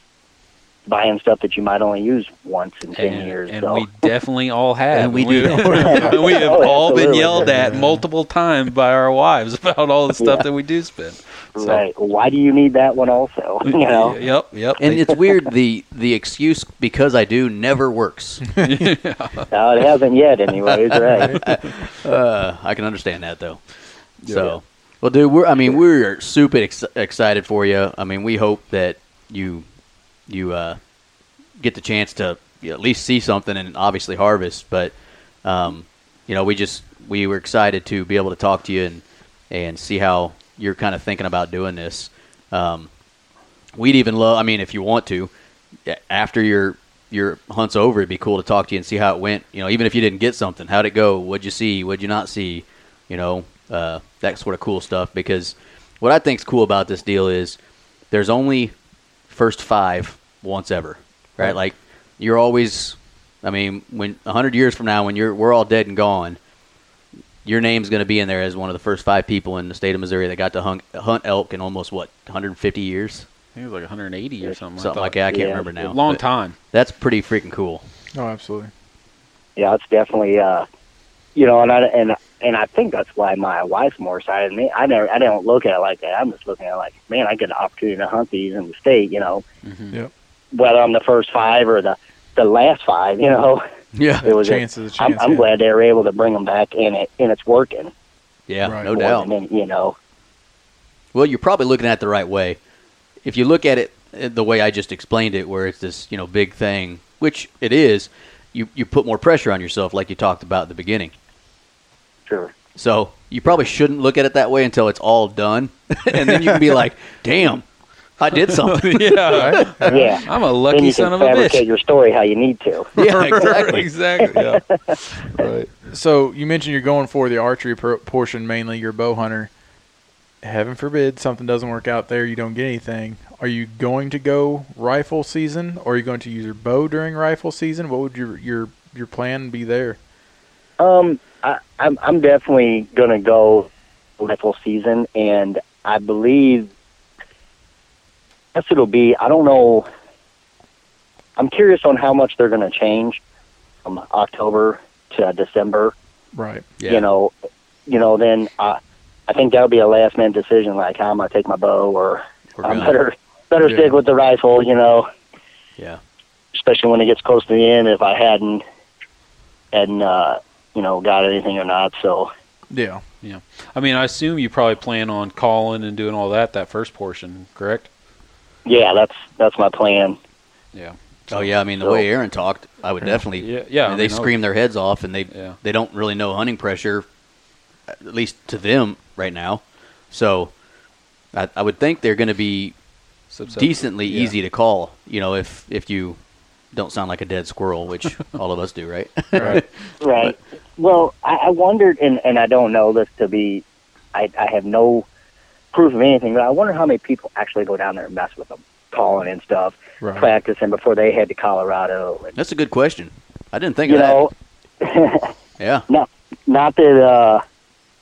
buying stuff that you might only use once in ten And, years. and so. we definitely all have. And we we, do. we have Oh, all been yelled at multiple times by our wives about all the stuff Yeah. that we do spend. So- Right. Why do you need that one also? You know. Yep. Yep. And it's weird the the excuse because I do never works. No, it hasn't yet, anyways. Right. Uh, I can understand that though. So, well, dude, we're I mean we're super ex- excited for you. I mean, we hope that you you uh, get the chance to you know, at least see something and obviously harvest. But um, you know, we just we were excited to be able to talk to you and and see how you're kind of thinking about doing this. Um, we'd even love. I mean, if you want to, after your your hunt's over, it'd be cool to talk to you and see how it went. You know, even if you didn't get something, how'd it go? What'd you see? What'd you not see? You know, uh, that sort of cool stuff. Because what I think's cool about this deal is there's only first five once ever, right? Like you're always. I mean, when a hundred years from now, when you're we're all dead and gone, your name's going to be in there as one of the first five people in the state of Missouri that got to hunt, hunt elk in almost what 150 years, I think it was like 180 or something. Something thought. like that. I can't Yeah. remember now. A long time. That's pretty freaking cool. Oh, absolutely. Yeah, it's definitely. Uh, you know, and I and and I think that's why my wife's more excited than me. I never, I don't look at it like that. I'm just looking at it like, man, I get an opportunity to hunt these in the state. You know, Mhm. Yep. whether I'm the first five or the the last five. You know, Yeah, it was. a- Chance is a chance. I'm, I'm yeah. glad they were able to bring them back and it and it's working. yeah, Right. no doubt. than you know, Well, you're probably looking at it the right way. If you look at it uh, the way I just explained it, where it's this you know big thing, which it is, you you put more pressure on yourself, like you talked about at the beginning. Sure. So you probably shouldn't look at it that way until it's all done, and then you can be like, "Damn, I did something." yeah. Yeah. I'm a then lucky you son can of a fabricate bitch. your story how you need to. yeah, exactly. exactly. Yeah. right. So you mentioned you're going for the archery per- portion mainly. You're a bow hunter. Heaven forbid something doesn't work out there. You don't get anything. Are you going to go rifle season, or are you going to use your bow during rifle season? What would your your your plan be there? Um, I, I'm I'm definitely gonna go rifle season, and I believe yes, it'll be. I don't know. I'm curious on how much they're gonna change from October to December. Right. Yeah. You know, you know. Then I I think that'll be a last minute decision, like how I'm gonna take my bow, or We're I'm gonna- better better Yeah. stick with the rifle. You know, Yeah. especially when it gets close to the end. If I hadn't hadn't uh, you know got anything or not, so. Yeah. Yeah. I mean, I assume you probably plan on calling and doing all that that first portion, correct? Yeah, that's that's my plan. Yeah. Oh yeah, I mean the So- way Aaron talked, I would definitely. Yeah. Yeah. I mean, I they mean, scream their heads off, and they Yeah. they don't really know hunting pressure, at least to them right now. So, I, I would think they're going to be decently yeah. easy to call. You know, if if you don't sound like a dead squirrel, which all of us do, right? Right. Right. Well, I, I wondered, and and I don't know this to be, I I have no proof of anything, but I wonder how many people actually go down there and mess with them, calling and stuff, Right. practicing before they head to Colorado. And, That's a good question. I didn't think you of know, that. Yeah. No, not that uh,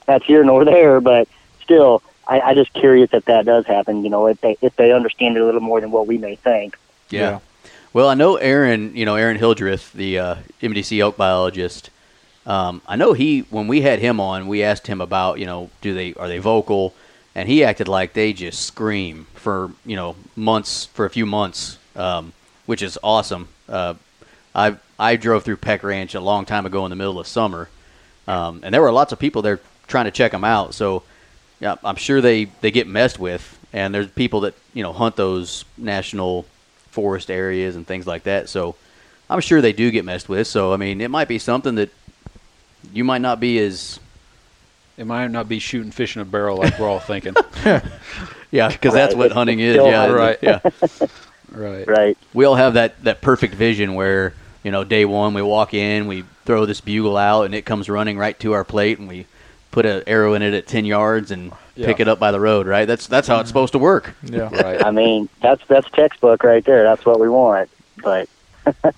that's here nor there, but still, I, I just curious if that does happen. You know, if they if they understand it a little more than what we may think. Yeah. Well, I know Aaron, you know, Aaron Hildreth, the uh, MDC elk biologist. Um, I know he, when we had him on, we asked him about, you know, do they, are they vocal? And he acted like they just scream for, you know, months, for a few months, um, which is awesome. Uh, I, I drove through Peck Ranch a long time ago in the middle of summer, um, and there were lots of people there trying to check them out. So yeah, I'm sure they they get messed with, and there's people that you know hunt those national forest areas and things like that. So I'm sure they do get messed with. So I mean, it might be something that you might not be as It might not be shooting fish in a barrel like we're all thinking. yeah, because that's Right. what hunting is. Still Yeah, right. Yeah, right. Right. we all have that that perfect vision where you know day one we walk in, we throw this bugle out, and it comes running right to our plate, and we put an arrow in it at ten yards and pick it up by the road. Right? That's that's how it's supposed to work. Yeah. Right. I mean, that's that's textbook right there. That's what we want. But I,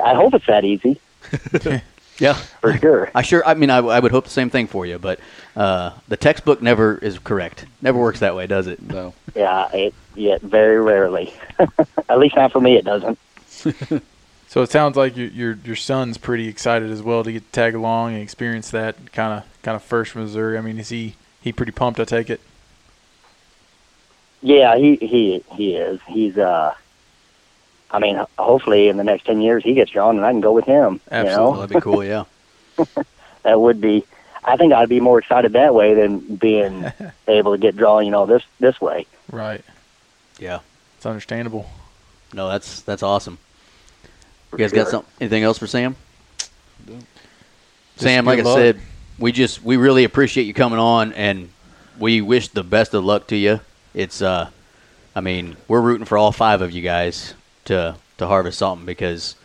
I hope it's that easy Yeah. for sure. I sure. I mean, I, I would hope the same thing for you, but uh, the textbook never is correct. Never works that way, does it? No. Yeah, it yeah, very rarely. At least not for me. It doesn't. So it sounds like your your your son's pretty excited as well to get to tag along and experience that kind of kind of first Missouri. I mean, is he he pretty pumped? I take it. Yeah, he he he is. He's uh. I mean, hopefully in the next ten years he gets drawn and I can go with him. Well, You know, that'd be cool. Yeah. that would be. I think I'd be more excited that way than being able to get drawn. You know, this this way. Right. Yeah. It's understandable. No, that's that's awesome. You For guys got sure. some anything else for Sam? Just Sam, like I said, we just we really appreciate you coming on, and we wish the best of luck to you. It's uh, I mean, we're rooting for all five of you guys to to harvest something because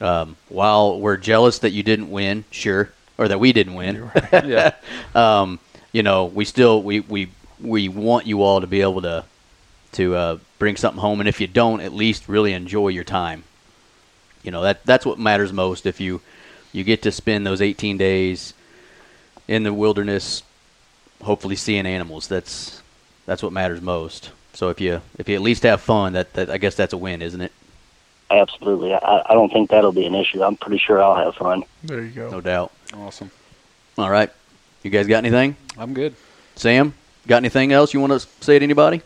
um, while we're jealous that you didn't win, sure, or that we didn't win, Yeah. um, you know, we still we, we we want you all to be able to to uh, bring something home, and if you don't, at least really enjoy your time. You know that that's what matters most. If you you get to spend those 18 days in the wilderness, hopefully seeing animals, that's that's what matters most. So if you if you at least have fun, that, that I guess that's a win, isn't it? Absolutely. I, I don't think that'll be an issue. I'm pretty sure I'll have fun. There you go. No doubt. Awesome. All right, you guys got anything? I'm good. Sam, got anything else you want to say to anybody?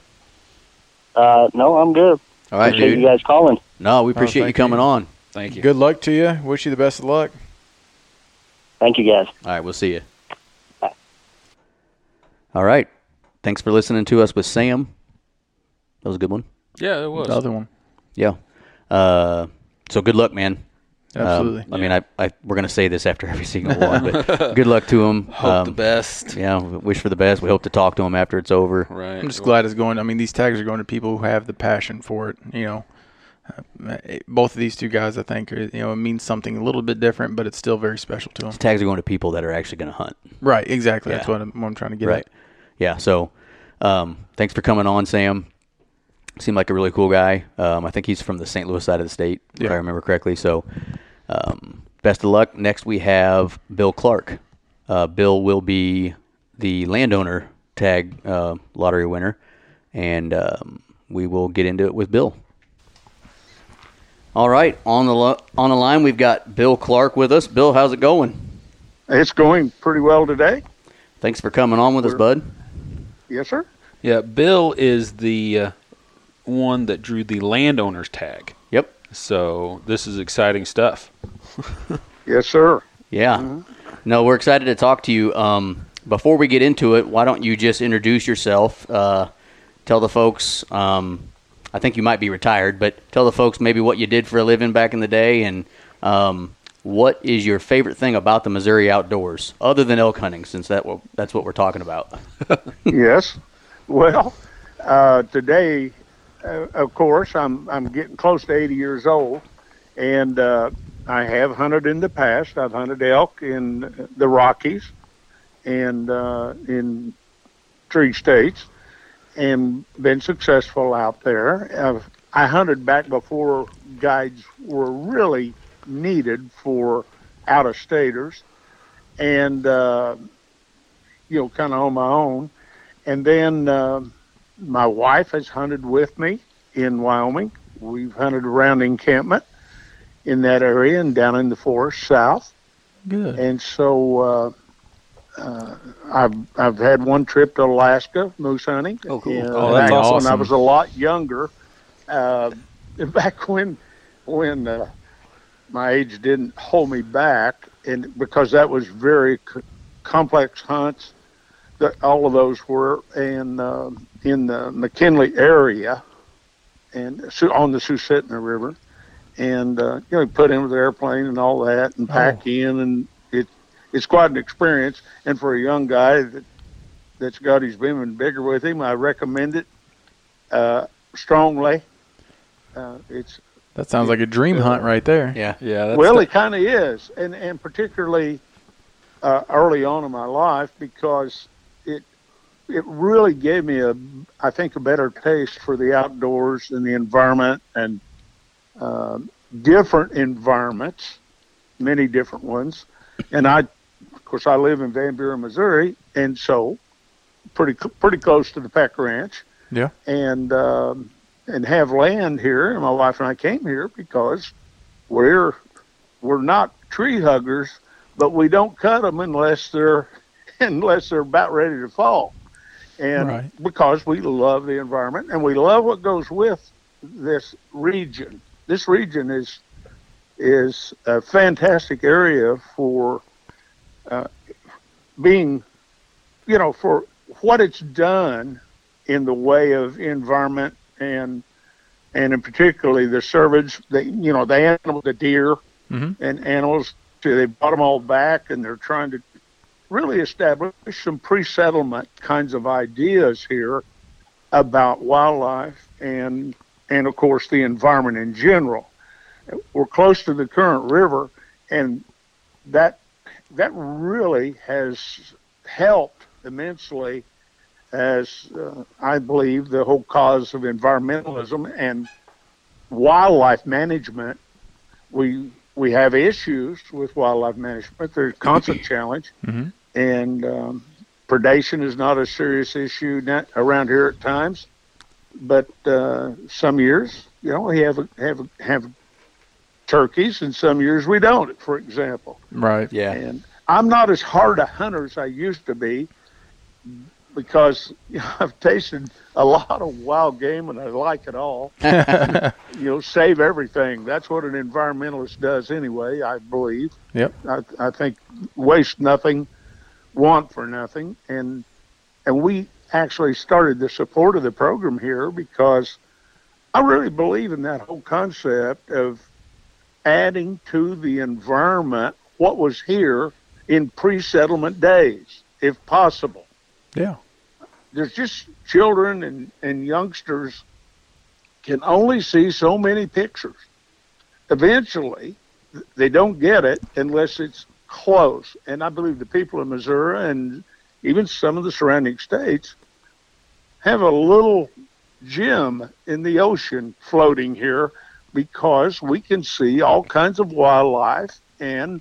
Uh, no, I'm good. All right, Appreciate dude. you guys calling. No, we appreciate you coming you. on. Thank you. Good luck to you. Wish you the best of luck. Thank you, guys. All right, we'll see you. Bye. All right. Thanks for listening to us with Sam. That was a good one. Yeah, it was. The other one. Yeah. Uh, so good luck, man. Um, Absolutely. I mean, I, I we're gonna say this after every single one, but good luck to him. Hope the Um, best. Yeah, wish for the best. We hope to talk to him after it's over. Right. I'm just glad it's going. I mean, these tags are going to people who have the passion for it. You know, both of these two guys, I think, are, you know, it means something a little bit different, but it's still very special to them. These tags are going to people that are actually going to hunt. Right. Exactly. That's what I'm, what I'm trying to get right. at. Yeah. So, um, thanks for coming on, Sam. Seemed like a really cool guy. Um, I think he's from the St. Louis side of the state, if I remember correctly. So, um, best of luck. Next, we have Bill Clark. Uh, Bill will be the landowner tag uh, lottery winner, and um, we will get into it with Bill. All right, on the lo- on the line we've got Bill Clark with us. Bill, how's it going? It's going pretty well today. Thanks for coming on with us, bud. Yes, sir. Yeah, Bill is the uh, one that drew the landowner's tag. Yep. So this is exciting stuff. Yes, sir. Yeah. No, we're excited to talk to you. Um, before we get into it, why don't you just introduce yourself? Uh, tell the folks. Um, I think you might be retired, but tell the folks maybe what you did for a living back in the day, and um, what is your favorite thing about the Missouri outdoors, other than elk hunting, since that what, that's what we're talking about. yes. Well, uh, today, uh, of course, I'm I'm getting close to 80 years old, and uh, I have hunted in the past. I've hunted elk in the Rockies and uh, in tree states, and been successful out there. Uh, I hunted back before guides were really needed for out of staters, and uh, you know, kind of on my own. And then uh, my wife has hunted with me in Wyoming. We've hunted around encampment in that area and down in the forest south. Good. And so uh, uh, I've I've had one trip to Alaska moose hunting. Oh, cool. And Oh, that's back When I was a lot younger, uh, back when when uh, my age didn't hold me back, and because that was very c- complex hunts, that all of those were, and uh, in the McKinley area, and on the Susitna River, and uh, you know, put in with the airplane and all that, and pack in, and it's quite an experience. And for a young guy that that's got his beam and bigger with him, I recommend it uh, strongly. Uh, it's That sounds like a dream hunt right there. Yeah. Yeah. That's well, the- it kind of is, and and particularly uh, early on in my life because it it really gave me a I think a better taste for the outdoors and the environment and um different environments, many different ones, and I of course I live in Van Buren, Missouri, and so pretty pretty close to the Peck Ranch Yeah. and um, and have land here. And my wife and I came here because we're we're not tree huggers, but we don't cut them unless they're unless they're about ready to fall, and Right. because we love the environment and we love what goes with this region. This region is is a fantastic area for uh, being, you know, for what it's done in the way of environment and and in particularly the cervids, the you know the animal, the deer Mhm. and animals. They brought them all back, and they're trying to really establish some pre-settlement kinds of ideas here about wildlife and and of course the environment in general. We're close to the current river, and that that really has helped immensely as uh, I believe the whole cause of environmentalism and wildlife management. We we have issues with wildlife management. There's constant challenge, Mhm. and um, predation is not a serious issue around here at times. But uh, some years, you know, we have have have turkeys, and some years we don't. For example, Right. Yeah. and I'm not as hard a hunter as I used to be because you know, I've tasted a lot of wild game and I like it all. you know, save everything. That's what an environmentalist does anyway, I believe. Yep. I, I think waste nothing, want for nothing. And, and we actually started the support of the program here because I really believe in that whole concept of adding to the environment what was here in pre-settlement days, if possible. Yeah. There's just children and, and youngsters can only see so many pictures. Eventually, they don't get it unless it's close. And I believe the people of Missouri and even some of the surrounding states have a little gem in the ocean floating here because we can see all kinds of wildlife and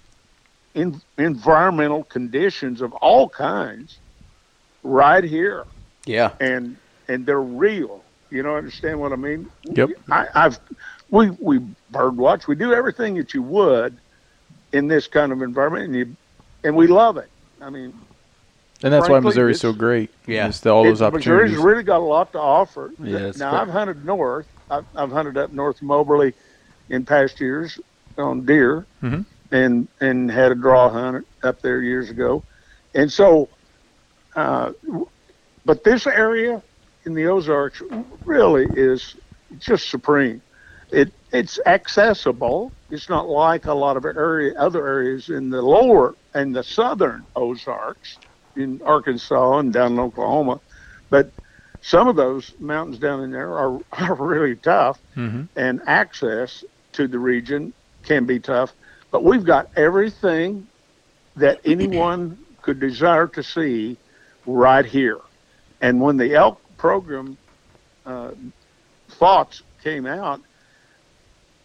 in, environmental conditions of all kinds right here Yeah. and and they're real you know understand what i mean Yep. I, i've we we bird watch we do everything that you would in this kind of environment and you and we love it i mean And that's why Missouri's so great. Yeah. Just all those it- Missouri's opportunities. really got a lot to offer. Yeah, now quite- I've hunted north. I've, I've hunted up north of Moberly in past years on deer, Mhm. and and had a draw hunt up there years ago, and so, uh, but this area in the Ozarks really is just supreme. It it's accessible. It's not like a lot of area other areas in the lower and the southern Ozarks in Arkansas and down in Oklahoma, but some of those mountains down in there are, are really tough, Mhm. and access to the region can be tough. But we've got everything that anyone could desire to see right here. And when the elk program uh, thoughts came out,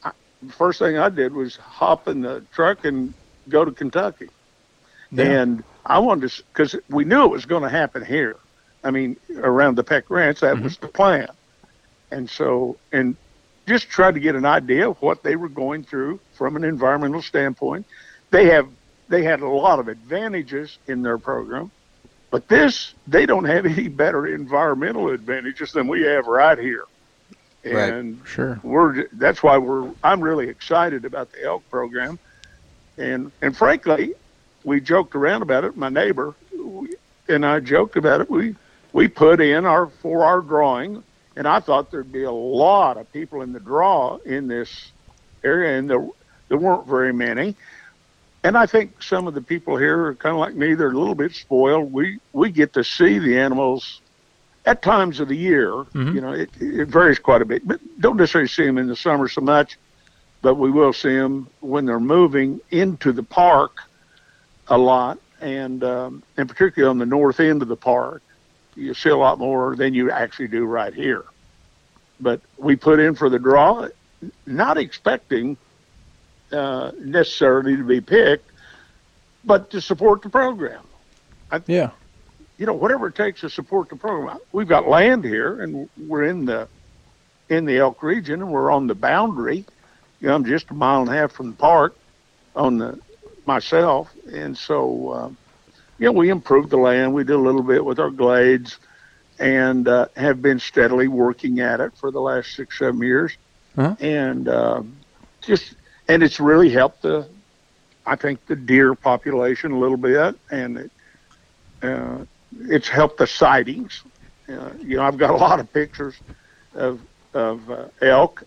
I, the first thing I did was hop in the truck and go to Kentucky. Yeah. And I wanted to, because we knew it was going to happen here. I mean, around the Peck Ranch, that was mm-hmm. the plan. And so, and just tried to get an idea of what they were going through from an environmental standpoint. They have, they had a lot of advantages in their program, but this, they don't have any better environmental advantages than we have right here. Right. and Sure. we're that's why we're I'm really excited about the elk program, and and frankly, we joked around about it. My neighbor we- and I joked about it. We we put in our for our drawing, and I thought there'd be a lot of people in the draw in this area, and there there weren't very many. And I think some of the people here are kind of like me. They're a little bit spoiled. We we get to see the animals at times of the year. Mhm. You know, it, it varies quite a bit, but don't necessarily see them in the summer so much. But we will see them when they're moving into the park a lot, and um, and particularly on the north end of the park, you see a lot more than you actually do right here. But we put in for the draw, not expecting uh, necessarily to be picked, but to support the program Yeah. you know, whatever it takes to support the program. We've got land here, and we're in the in the Elk region, and we're on the boundary. You know, I'm just a mile and a half from the park on the myself, and so um, you know, we improved the land. We did a little bit with our glades, and uh, have been steadily working at it for the last six seven years, Uh-huh. and um, just and it's really helped the. I think the deer population a little bit, and it, uh, it's helped the sightings. Uh, you know, I've got a lot of pictures of of uh, elk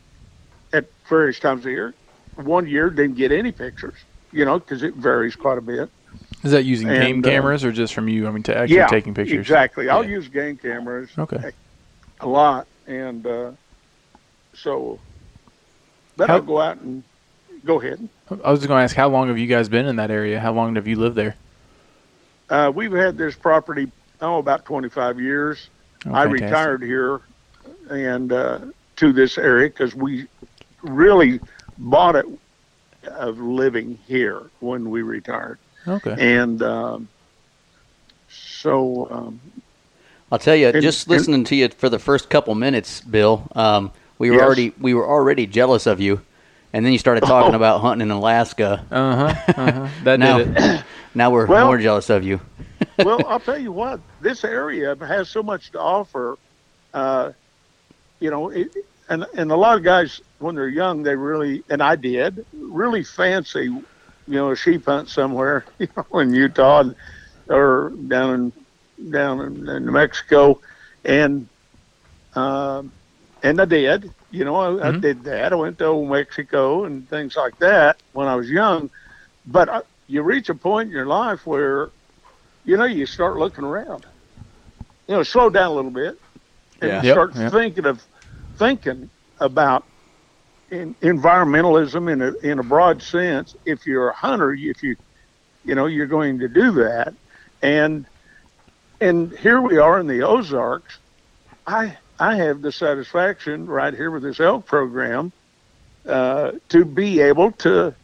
at various times of the year. One year didn't get any pictures, you know, because it varies quite a bit. Is that using And, game uh, cameras or just from you? I mean, to actually yeah, taking pictures. Exactly. I'll use game cameras Okay. a lot, and uh, so. But How- I'll go out and go ahead. I was just going to ask, how long have you guys been in that area? How long have you lived there? Uh, we've had this property oh about 25 years. Oh, I retired here and uh, to this area because we really bought it of living here when we retired, Okay. and um, so um, I'll tell you, And- just and- listening to you for the first couple minutes, Bill, um, we were Yes. already we were already jealous of you, and then you started talking Oh. about hunting in Alaska. Uh huh. Uh-huh. That now, did it. now we're Well- more jealous of you. well, I'll tell you what, this area has so much to offer. Uh, you know, it, and and a lot of guys when they're young, they really and I did really fancy, you know, a sheep hunt somewhere, you know, in Utah and, or down in down in, in New Mexico, and um, and I did. You know, I, I Mhm. did that. I went to old Mexico and things like that when I was young. But I, you reach a point in your life where you know, you start looking around. You know, slow down a little bit and Yeah. Start yep. thinking of thinking about in, environmentalism in a in a broad sense. If you're a hunter, if you you know you're going to do that, and and here we are in the Ozarks. I I have the satisfaction right here with this elk program uh, to be able to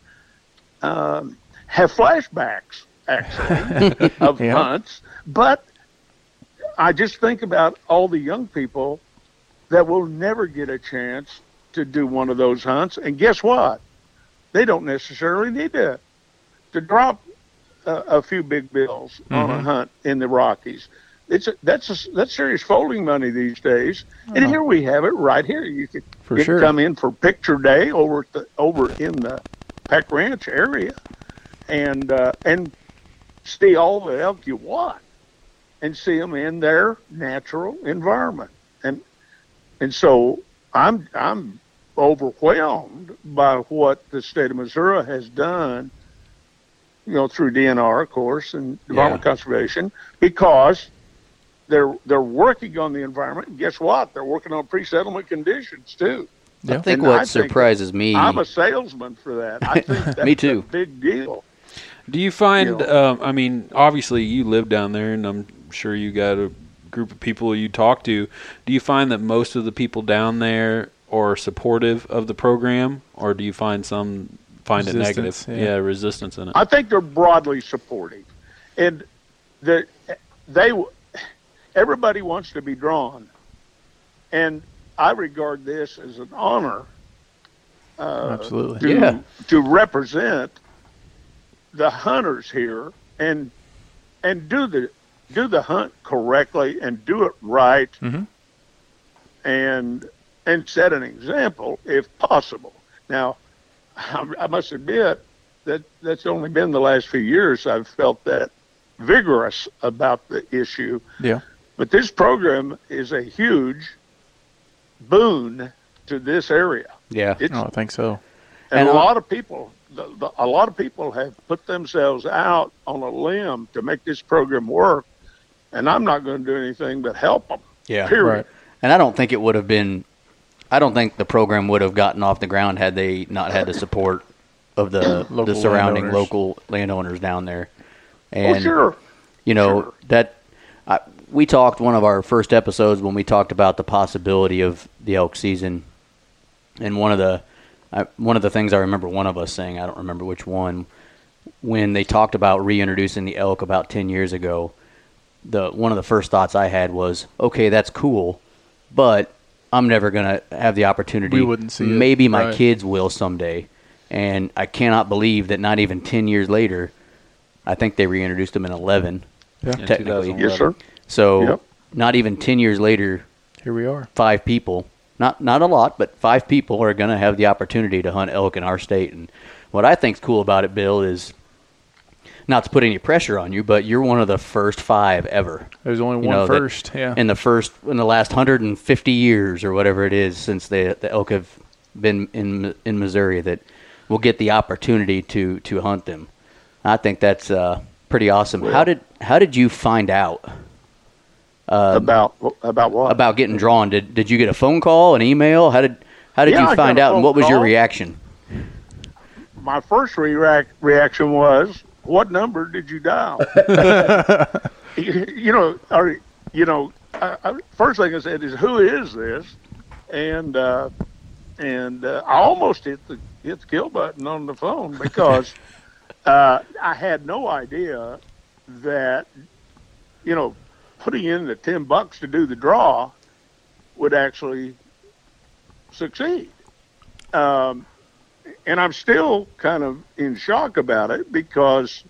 um, have flashbacks actually of Yeah. hunts. But I just think about all the young people that will never get a chance to do one of those hunts. And guess what? They don't necessarily need to to drop a, a few big bills on a Mhm. hunt in the Rockies. It's a, that's a, that's serious folding money these days. And Oh. here we have it right here. You you sure. can come in for picture day over at the over in the Peck Ranch area, and uh, and see all the elk you want, and see them in their natural environment, and and so I'm I'm overwhelmed by what the state of Missouri has done, you know, through DNR, of course, and Department of Conservation, because they're they're working on the environment. And guess what? They're working on pre-settlement conditions too. I think And what I think surprises me. I'm a salesman for that. I think that's Me too. a big deal. Do you find? You know. Um, I mean, obviously you live down there, and I'm sure you got a group of people you talk to. Do you find that most of the people down there are supportive of the program, or do you find some find it negative? Resistance, yeah. yeah, resistance in it. I think they're broadly supportive, and the they everybody wants to be drawn, and I regard this as an honor. Uh, Absolutely. to, Yeah. to represent the hunters here and and do the do the hunt correctly and do it right Mhm. and and set an example if possible. Now, I must admit that that's only been the last few years I've felt that vigorous about the issue. Yeah. But this program is a huge boon to this area. Yeah. It's, Oh, I think so. and And a I- lot of people, the, the, a lot of people have put themselves out on a limb to make this program work, and I'm not going to do anything but help them. Yeah. Period. Right. And I don't think it would have been. I don't think the program would have gotten off the ground had they not had the support of the the surrounding landowners. local landowners down there. Oh, And sure. you know Sure. that I, we talked one of our first episodes when we talked about the possibility of the elk season, and one of the I, one of the things I remember one of us saying I don't remember which one when they talked about reintroducing the elk about ten years ago. The one of the first thoughts I had was, okay, that's cool, but I'm never gonna have the opportunity. We wouldn't see it, Maybe my right. kids will someday, and I cannot believe that not even ten years later. I think they reintroduced them in 11, Yeah. Technically. 2011. Yes, sir. So Yep. not even 10 years later, Here we are. five people, not not a lot, but five people are going to have the opportunity to hunt elk in our state. And what I think's cool about it, Bill, is not to put any pressure on you, but you're one of the first five ever. There's only You one know, that- first. Yeah. In the first, in the last 150 years or whatever it is since the the elk have been in in Missouri that will get the opportunity to to hunt them. I think that's uh, pretty awesome. how did how did you find out? about about what? about getting drawn. Did did you get a phone call, an email? How did how did Yeah, you find out, and what was your reaction? My first react, reaction was, "What number did you dial?" you, know, or you know, I, I, first thing I said is, "Who is this?" And uh, and uh, I almost hit the hit the kill button on the phone because uh, I had no idea that you know putting in the ten bucks to do the draw would actually succeed. Um, and I'm still kind of in shock about it because,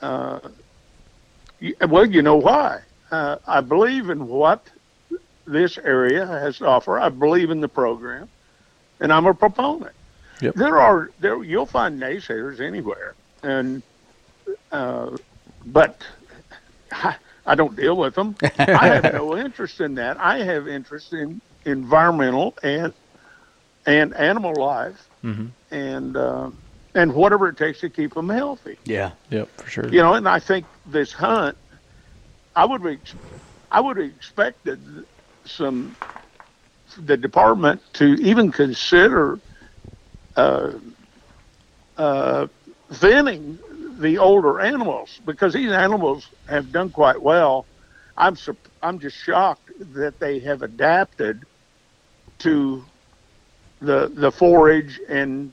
uh, well, you know why? Uh, I believe in what this area has to offer. I believe in the program, and I'm a proponent. Yep. There are there you'll find naysayers anywhere, and uh, but I, I don't deal with them. I have no interest in that. I have interest in environmental and and animal life Mhm. and uh, and whatever it takes to keep them healthy. Yeah, Yep, for sure. You know, and I think this hunt, I would ex- I would have expected some the department to even consider uh, uh, thinning the older animals because these animals have done quite well. I'm sup- I'm just shocked that they have adapted to the the forage and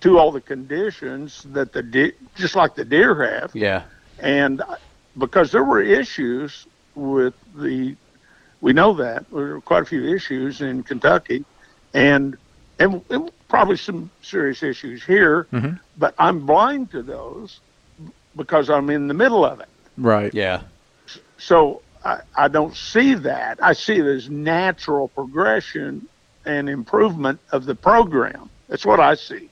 to all the conditions that the de- just like the deer have. Yeah, and because there were issues with the we know that there were quite a few issues in Kentucky and and, and probably some serious issues here Mhm. but I'm blind to those because I'm in the middle of it. Right. yeah, so I, I don't see that. I see it as natural progression and improvement of the program that's what I see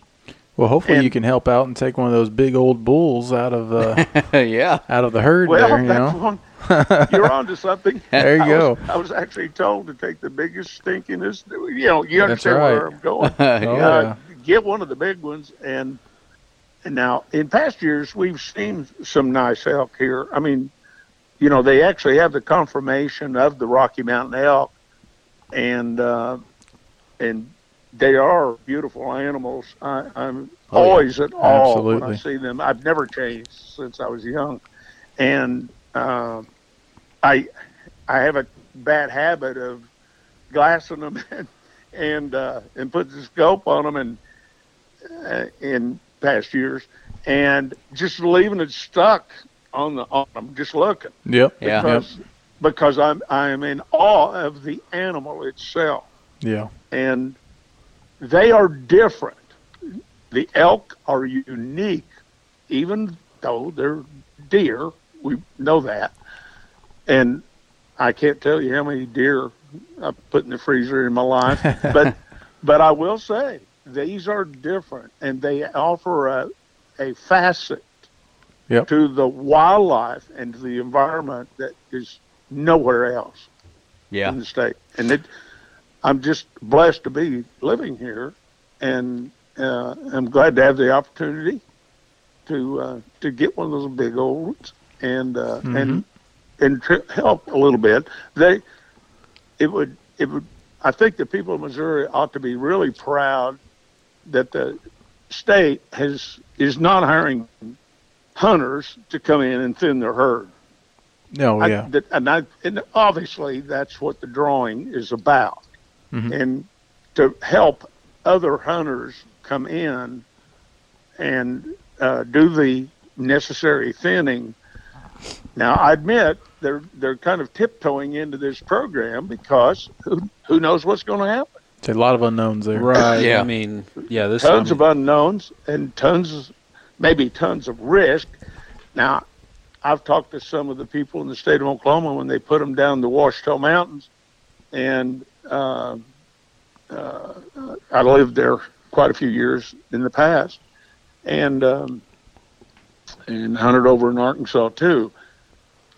Well, hopefully you can help out and take one of those big old bulls out of uh, yeah. out of the herd well there. You that's know. one you're onto something There you I go. Was, I was actually told to take the biggest, stinkingest. You know, you That's understand where. I'm going. Oh, uh, yeah. Get one of the big ones, and and now in past years we've seen some nice elk here. I mean, you know, they actually have the confirmation of the Rocky Mountain elk, and uh, and they are beautiful animals. I, I'm Oh, yeah. always at awe when I see them. I've never changed since I was young, and um I I have a bad habit of glassing them and and, uh, and putting the scope on them and uh, in past years and just leaving it stuck on the on them, just looking Yep. Yeah. because because I'm I am in awe of the animal itself Yeah. and they are different. The elk are unique, even though they're deer. We know that, and I can't tell you how many deer I put in the freezer in my life. but but I will say these are different, and they offer a a facet Yep. to the wildlife and to the environment that is nowhere else Yeah. in the state. And it, I'm just blessed to be living here, and uh, I'm glad to have the opportunity to uh, to get one of those big old ones and uh, and and to help a little bit. They it would it would I think the people of Missouri ought to be really proud that the state has is not hiring hunters to come in and thin their herd. Oh I- yeah. that- and I, and obviously that's what the drawing is about, Mhm. and to help other hunters come in and uh, do the necessary thinning. Now, I admit they're they're kind of tiptoeing into this program because who who knows what's going to happen? It's a lot of unknowns there. Right. Yeah. I mean, yeah. This tons I of unknowns and tons, maybe tons of risk. Now, I've talked to some of the people in the state of Oklahoma when they put them down the Wichita Mountains, and uh, uh, I lived there quite a few years in the past, and um, and hunted over in Arkansas too.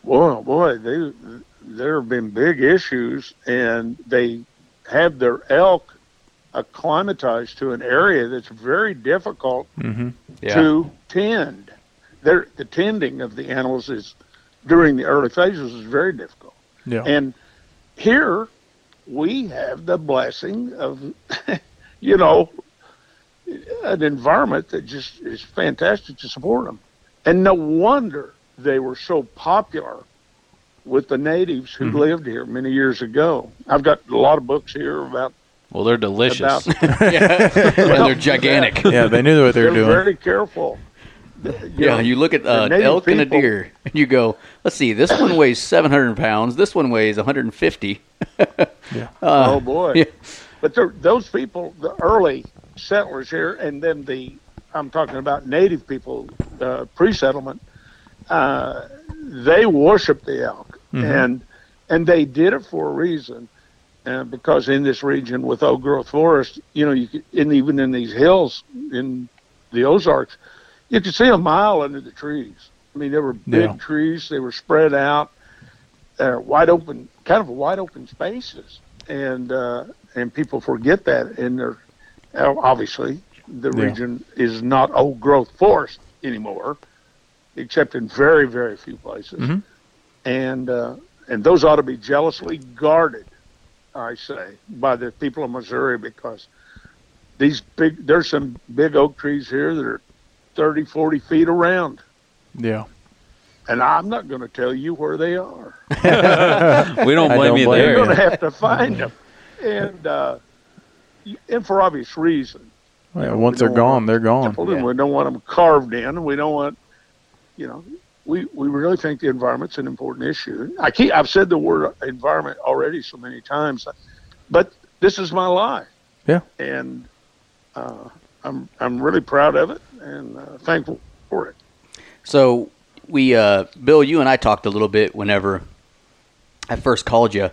Boy, boy, they there have been big issues, and they have their elk acclimatized to an area that's very difficult Mm-hmm. Yeah. to tend. The tending of the animals is during the early phases is very difficult. Yeah. And here we have the blessing of, you know, an environment that just is fantastic to support them. And no wonder they were so popular with the natives who Mm-hmm. lived here many years ago. I've got a lot of books here about well, they're delicious. about and they're gigantic. yeah, they knew what they they're were doing. very careful. Yeah, you look at uh, the native elk and a deer, and you go, let's see, this one weighs 700 pounds, this one weighs 150. yeah. oh boy! yeah. But there- those people, the early settlers here, and then the I'm talking about native people, uh, pre-settlement, uh, they worship the elk, and and they did it for a reason, uh, because in this region with old growth forest, you know, you could, and even in these hills in the Ozarks, you could see a mile under the trees. I mean, there were big Yeah. trees; they were spread out, uh, wide open, kind of wide open spaces, and uh, and people forget that, and they're obviously the Yeah. region is not old growth forest anymore, except in very very few places, Mhm. and uh, and those ought to be jealously guarded, I say, by the people of Missouri because these big there's some big oak trees here that are 30, 40 feet around. Yeah. And I'm not going to tell you where they are. we don't blame don't you blame You're going to have to find them, and uh, and for obvious reason. Yeah, once they're gone, they're gone. Simple, and We don't want them carved in. We don't want, you know, we we really think the environment's an important issue. I keep I've said the word environment already so many times, but this is my life. Yeah. and uh, I'm I'm really proud of it and uh, thankful for it. So we, uh, Bill, you and I talked a little bit whenever I first called you,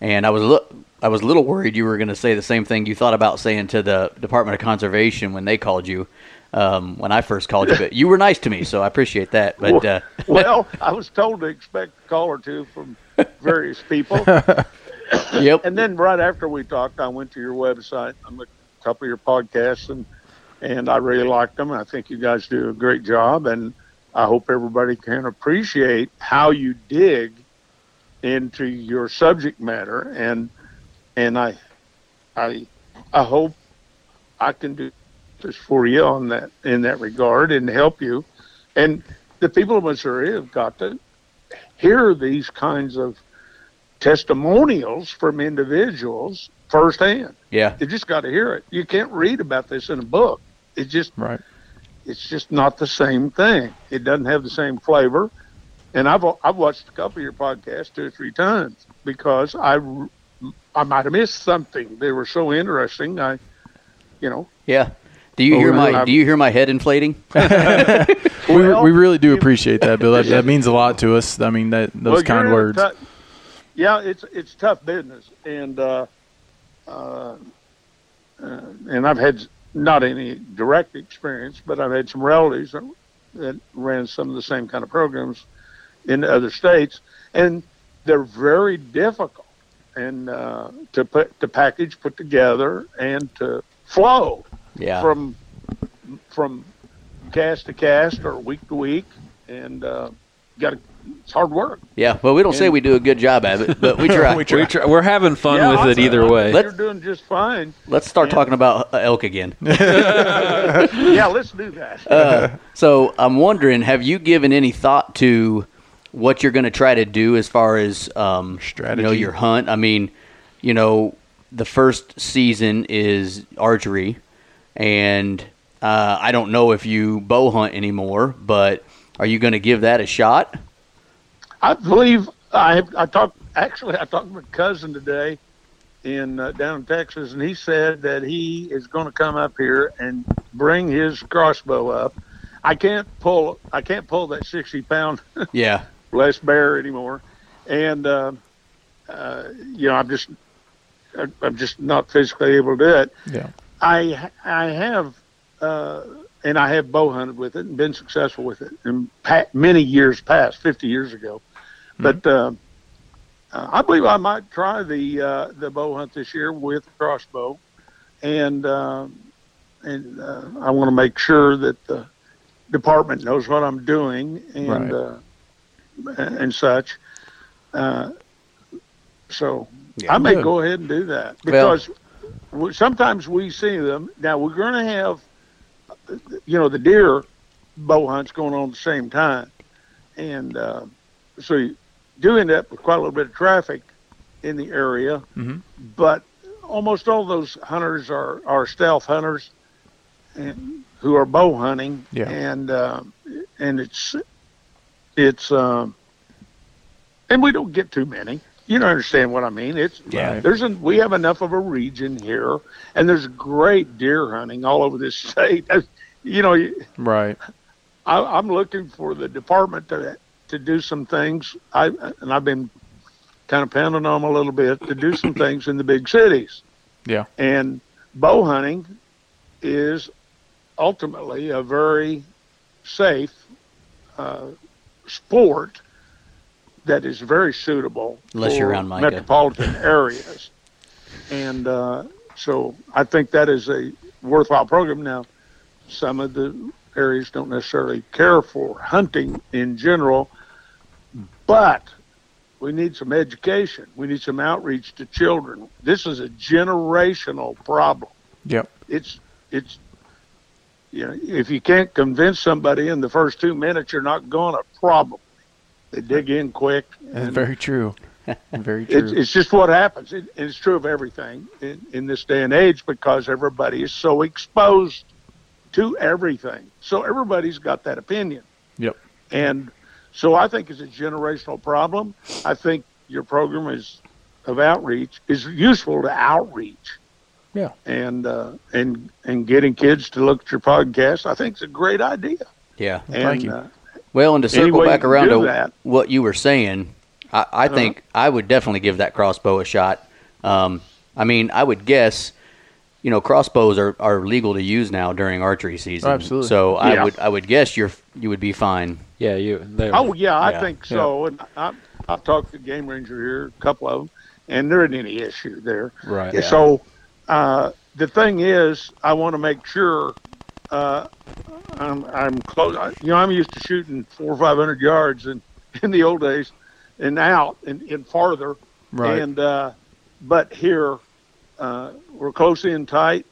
and I was a little, I was a little worried you were going to say the same thing you thought about saying to the Department of Conservation when they called you. Um, when I first called you, but you were nice to me, so I appreciate that. But uh, well, I was told to expect a call or two from various people. yep, And then right after we talked, I went to your website. I looked at a couple of your podcasts, and and I really liked them. I think you guys do a great job, and I hope everybody can appreciate how you dig into your subject matter. And and I I I hope I can do this for you on that in that regard and help you. And the people of Missouri have got to hear these kinds of testimonials from individuals firsthand. yeah, You just got to hear it. You can't read about this in a book. It just Right. it's just not the same thing. It doesn't have the same flavor. And I've I've watched a couple of your podcasts two or three times because I I might have missed something. They were so interesting. I, you know, yeah. Do you hear really? my Do you hear my head inflating? We, Well, we really do appreciate that, Bill. That, that means a lot to us. I mean, that those well, kind you're in a words. tou- yeah, it's it's tough business, and uh, uh, uh, and I've had not any direct experience, but I've had some relatives that, that ran some of the same kind of programs in other states, and they're very difficult and uh, to put to package, put together, and to flow Yeah. from from cast to cast or week to week, and uh, got to it's hard work. yeah. Well, we don't say we do a good job at it, but we try. We try. We try, we're having fun Yeah, with it I'm- either way. You're doing just fine. Let's start talking about uh, elk again. Yeah, let's do that. Uh, so I'm wondering, have you given any thought to what you're going to try to do as far as um, You know, your hunt. I mean, you know, the first season is archery, and uh, I don't know if you bow hunt anymore, but are you going to give that a shot? I believe I I talked actually I talked to my cousin today in uh, down in Texas, and he said that he is going to come up here and bring his crossbow up. I can't pull I can't pull that sixty pound Yeah, less bear anymore, and uh, uh, you know I'm just I'm just not physically able to do it. Yeah. I I have uh, and I have bow hunted with it and been successful with it in many years past, fifty years ago. But uh, uh, I believe I might try the uh, the bow hunt this year with crossbow, and uh, and uh, I want to make sure that the department knows what I'm doing and Right. uh, and such. Uh, so Yeah. I may Good. go ahead and do that because we, sometimes we see them. Now we're going to have, you know, the deer bow hunts going on at the same time, and uh, so you do end up with quite a little bit of traffic in the area. Mhm. But almost all those hunters are are stealth hunters, and who are bow hunting. Yeah. and um, and it's it's um, and we don't get too many. You don't understand what I mean. It's Yeah. There's an, we have enough of a region here, and there's great deer hunting all over this state. You know, Right. I, I'm looking for the department to to do some things. I and I've been kind of pounding on them a little bit to do some things in the big cities. Yeah. And bow hunting is ultimately a very safe uh, sport that is very suitable Unless you're for around Micah. metropolitan areas. And uh, so I think that is a worthwhile program. Now, some of the areas don't necessarily care for hunting in general, but we need some education. We need some outreach to children. This is a generational problem. Yep. It's it's you know if you can't convince somebody in the first two minutes, you're not going to probably. They dig in quick. That's and- very true. very it's, true. it's just what happens. It, it's true of everything in, in this day and age because everybody is so exposed to everything. So everybody's got that opinion. Yep. And so I think it's a generational problem. I think your program is of outreach is useful to outreach. Yeah. And uh, and and getting kids to look at your podcast, I think is a great idea. yeah. And, thank you. Uh, Well, and to circle back around to that. what you were saying, I, I Uh-huh. think I would definitely give that crossbow a shot. Um, I mean, I would guess, you know, crossbows are, are legal to use now during archery season. Oh, absolutely. So I would I would guess you're you would be fine. Yeah, you. They, Oh yeah, I Yeah. think so. And I, I've talked to the game ranger here, a couple of them, and there isn't any issue there. right. And So uh, the thing is, I want to make sure uh, I'm, I'm close. I- You know, I'm used to shooting four or five hundred yards in, in the old days, and out and, and farther. Right. And uh, but here uh, we're close in tight,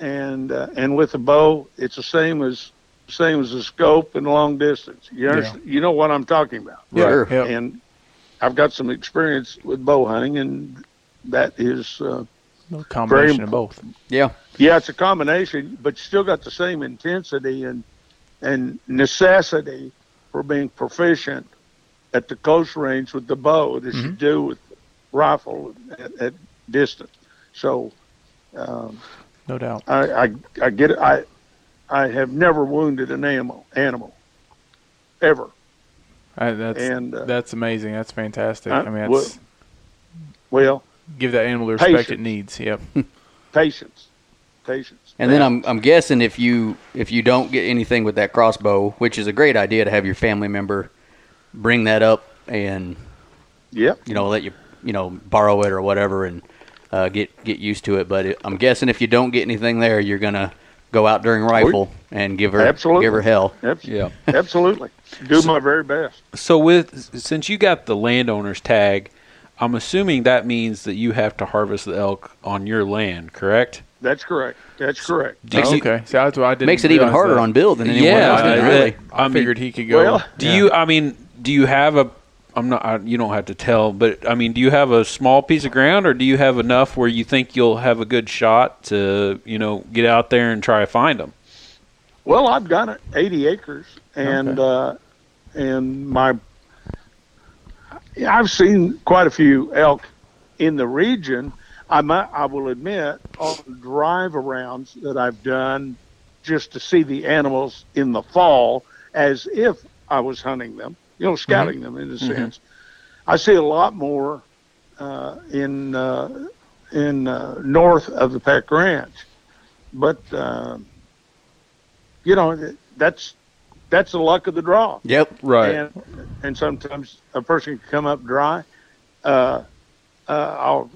and uh, and with the bow, it's the same as same as the scope and long distance. You understand, you know what I'm talking about. Sure. Yep. And I've got some experience with bow hunting, and that is. Uh, No combination of both. Yeah. yeah, it's a combination, but you still got the same intensity and and necessity for being proficient at the close range with the bow as you do with rifle at, at distance. So um, No doubt. I, I I get it. I I have never wounded an animal animal ever. I, that's And, uh, that's amazing. That's fantastic. I- I mean, well, that's Well, Give that animal the respect it needs. Yep. patience, patience. And then I'm I'm guessing if you if you don't get anything with that crossbow, which is a great idea to have your family member bring that up and Yep. you know let you you know borrow it or whatever and uh, get get used to it. But it, I'm guessing if you don't get anything there, you're gonna go out during rifle and give her Absolutely. give her hell. Abs- Yeah. Absolutely. Do my very best. So with since you got the landowner's tag, I'm assuming that means that you have to harvest the elk on your land, correct? That's correct. That's correct. Makes Oh, okay. So that's what I did. Makes it even harder on Bill than anyone Yeah, else. I- really. I, I figured he could go. Well, Do yeah. you? I mean, do you have a? I'm not. I, you don't have to tell, but I mean, do you have a small piece of ground, or do you have enough where you think you'll have a good shot to, you know, get out there and try to find them? Well, I've got 80 acres, and uh, and my I've seen quite a few elk in the region. I might, I will admit on the drive arounds that I've done just to see the animals in the fall as if I was hunting them, you know, scouting them in a sense. I see a lot more uh, in uh, in uh, north of the Peck Ranch, but. Uh, you know that's that's the luck of the draw. Yep. Right. And and sometimes a person can come up dry. Uh, uh, I'll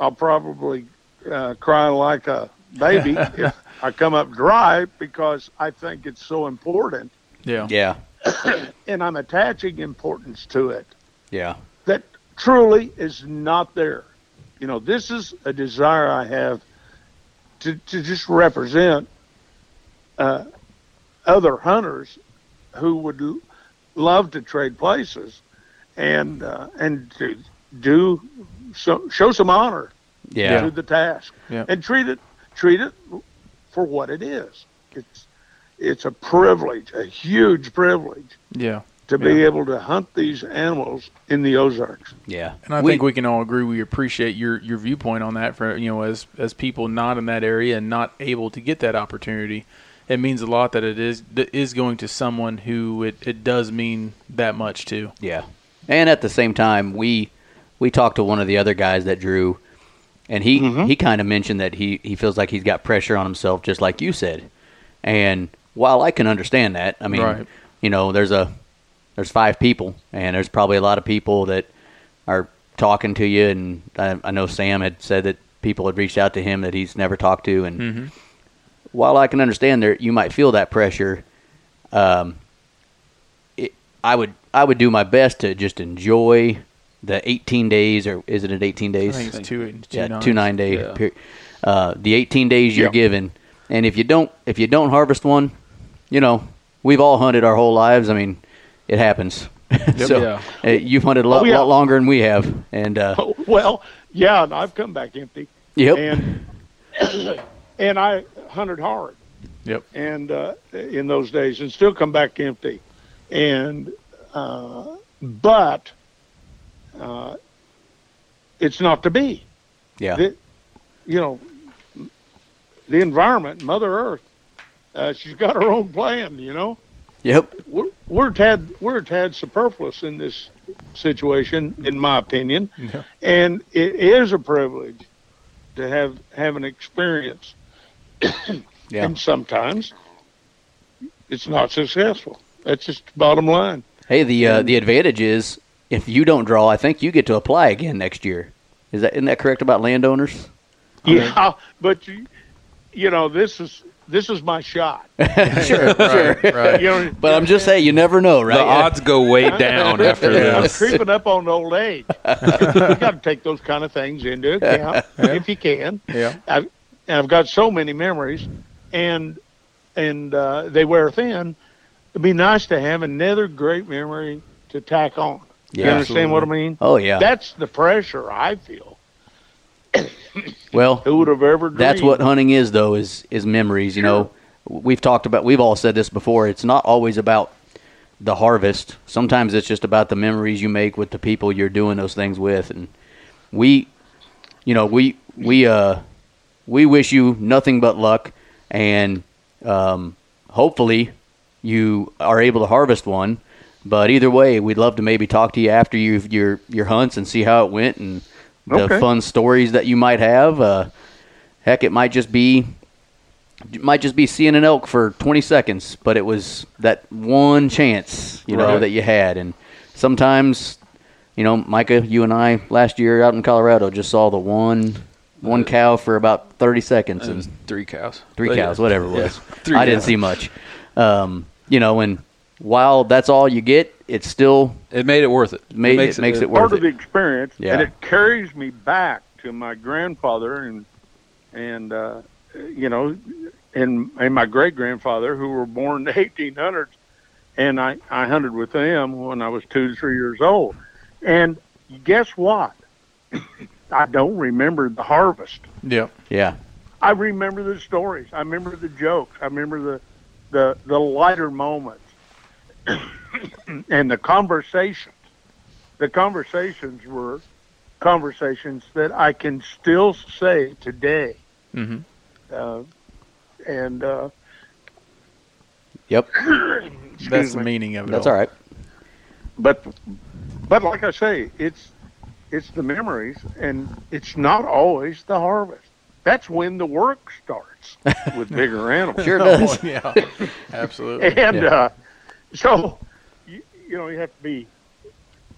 I'll probably uh, cry like a baby if I come up dry because I think it's so important, Yeah. Yeah. and I'm attaching importance to it Yeah. that truly is not there. You know, this is a desire I have to, to just represent uh, other hunters who would l- love to trade places and uh, and to do so, show some honor Yeah. to the task Yeah. and treat it treat it for what it is. It's it's a privilege, a huge privilege Yeah. to be able to hunt these animals in the Ozarks. Yeah. And I think we can all agree we appreciate your, your viewpoint on that for you know as as people not in that area and not able to get that opportunity. It means a lot that it is that is going to someone who it, it does mean that much to. Yeah. And at the same time, we we talked to one of the other guys that drew, and he mm-hmm. he kind of mentioned that he he feels like he's got pressure on himself, just like you said. And while I can understand that, I mean, Right. you know, there's a there's five people, and there's probably a lot of people that are talking to you, and I, I know Sam had said that people had reached out to him that he's never talked to, and while I can understand there, you might feel that pressure. Um, it, I would I would do my best to just enjoy the 18 days, or is it at 18 I days? think it's two, two yeah, nines. two nine day Yeah. period. Uh, the 18 days you're Yeah. given, and if you don't if you don't harvest one, you know we've all hunted our whole lives. I mean, it happens. so Yeah. uh, you've hunted a lot, Oh, yeah. lot longer than we have, and uh, Well, yeah, and I've come back empty, yep, and and I hunted hard, Yep. and uh, in those days, and still come back empty, and uh, but uh, it's not to be. yeah, The- you know, the environment, Mother Earth, uh, she's got her own plan. You know. yep, we're we're a tad we're tad superfluous in this situation, in my opinion, Yeah. and it is a privilege to have have an experience. yeah. And sometimes it's not successful. That's just the bottom line. Hey, the uh, the advantage is if you don't draw, I think you get to apply again next year. Is that isn't that correct about landowners? Yeah, but you, you know, this is this is my shot. sure, sure. Right. You know, But I'm just saying, you never know, right? The odds go way down after I'm this. creeping up on old age. you got to take those kind of things into account if you can. Yeah. I've, and I've got so many memories, and and uh, they wear thin. It'd be nice to have another great memory to tack on. you Yeah, understand what I mean? Oh yeah. That's the pressure I feel. Well, Who would have ever dreamed? that's what hunting is, though, is is memories. You know, we've talked about, we've all said this before. It's not always about the harvest. Sometimes it's just about the memories you make with the people you're doing those things with. And we, you know, we we uh we wish you nothing but luck, and um, hopefully you are able to harvest one. But either way, we'd love to maybe talk to you after you your your hunts and see how it went and the Okay. fun stories that you might have. Uh, heck, it might just be it might just be seeing an elk for 20 seconds, but it was that one chance, you know, Right. that you had. And sometimes, you know, Micah, you and I last year out in Colorado just saw the one one cow for about 30 seconds It and three cows. three yeah. cows, whatever it was. three I didn't see much. Um, you know, and while that's all you get, it's still It made it worth it. Made- it makes it makes it part worth of the experience, Yeah. and it carries me back to my grandfather and and uh, you know, and and my great grandfather who were born in the 1800s, and I I hunted with them when I was two to three years old, and guess what? I don't remember the harvest. Yep. yeah. I remember the stories. I remember the jokes. I remember the the the lighter moments and the conversations. The conversations were conversations that I can still say today. Mhm. Uh, and uh, Yep. excuse That's the meaning of it. That's all all right. but but like I say, it's it's the memories, and it's not always the harvest. That's when the work starts with bigger animals. Sure does. yeah. Absolutely. and Yeah. uh, so you, you know you have to be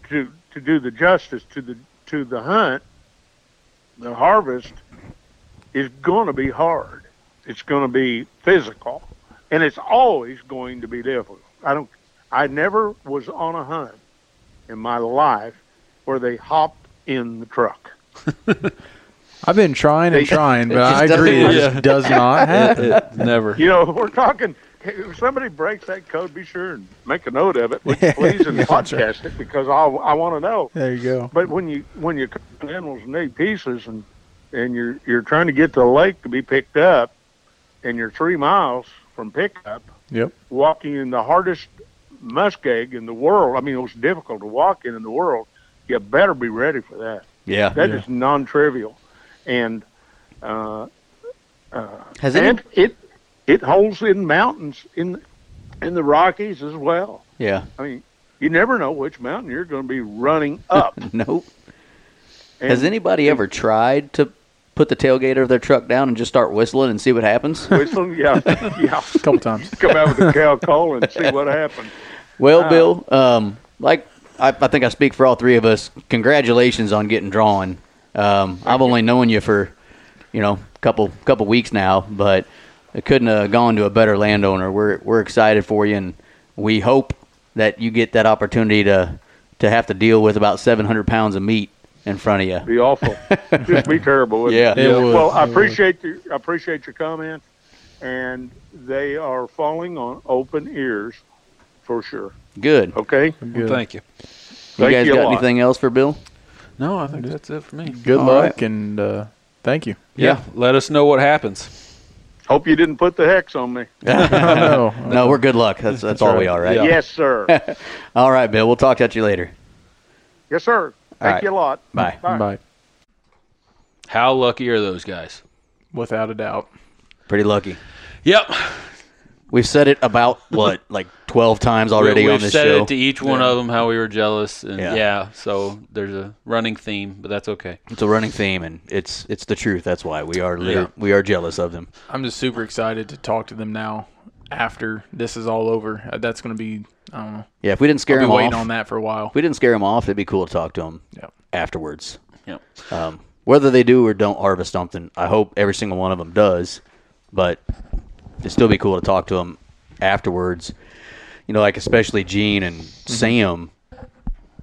to to do the justice to the to the hunt the harvest is going to be hard it's going to be physical and it's always going to be difficult i don't i never was on a hunt in my life where they hopped in the truck I've been trying and trying, but I agree it just does not happen. It- never. you know we're talking if somebody breaks that code be sure and make a note of it please and Yeah, that's right. podcast it because i i want to know There you go. But when you when you cut animals in eight pieces and and you're you're trying to get to the lake to be picked up, and you're three miles from pickup, Yep. walking in the hardest muskeg in the world. I mean, it was difficult to walk in in the world. You better be ready for that. Yeah. That is Yeah. non-trivial, and uh, uh, Has any? and it it holds in mountains in in the Rockies as well. Yeah. I mean, you never know which mountain you're going to be running up. Nope. And- Has anybody ever tried to put the tailgate of their truck down and just start whistling and see what happens? Whistling, yeah, yeah. A couple times. Come out with a cow call and see what happens. Well, Uh, Bill, um, like I, I think I speak for all three of us. Congratulations on getting drawn. Um, I've only known you for, you know, a couple couple weeks now, but it couldn't have gone to a better landowner. We're we're excited for you, and we hope that you get that opportunity to to have to deal with about 700 pounds of meat in front of you. Be awful. Just be terrible. wouldn't Yeah. it? It would. Well, I appreciate your I appreciate your comments, and they are falling on open ears, for sure. Good. Okay. Good. Thank you. You Thank guys you a got lot. anything else for Bill? No, I think that's it for me. Good All luck right. and uh, thank you. Yeah. Let us know what happens. Hope you didn't put the hex on me. no, No, we're good luck. That's that's, all we are, right? Yeah. Yes, sir. All right, Bill. We'll talk to you later. yes, sir. Thank right. you a lot. Bye. Bye. Bye. How lucky are those guys? Without a doubt. Pretty lucky. Yep. We've said it about what, like twelve times already we, on We've this said show. it to each one of them how we were jealous, and Yeah. yeah. so there's a running theme, but that's okay. it's a running theme, and it's it's the truth. That's why we are Yeah. we are jealous of them. I'm just super excited to talk to them now after this is all over. Uh, That's going to be, I don't know. Yeah, if we didn't scare I'll be them waiting off, on that for a while. if we didn't scare them off, it'd be cool to talk to them Yep. afterwards. Yep. Um, whether they do or don't harvest something, I hope every single one of them does. But it'd still be cool to talk to them afterwards. You know, like especially Gene and Mm-hmm. Sam,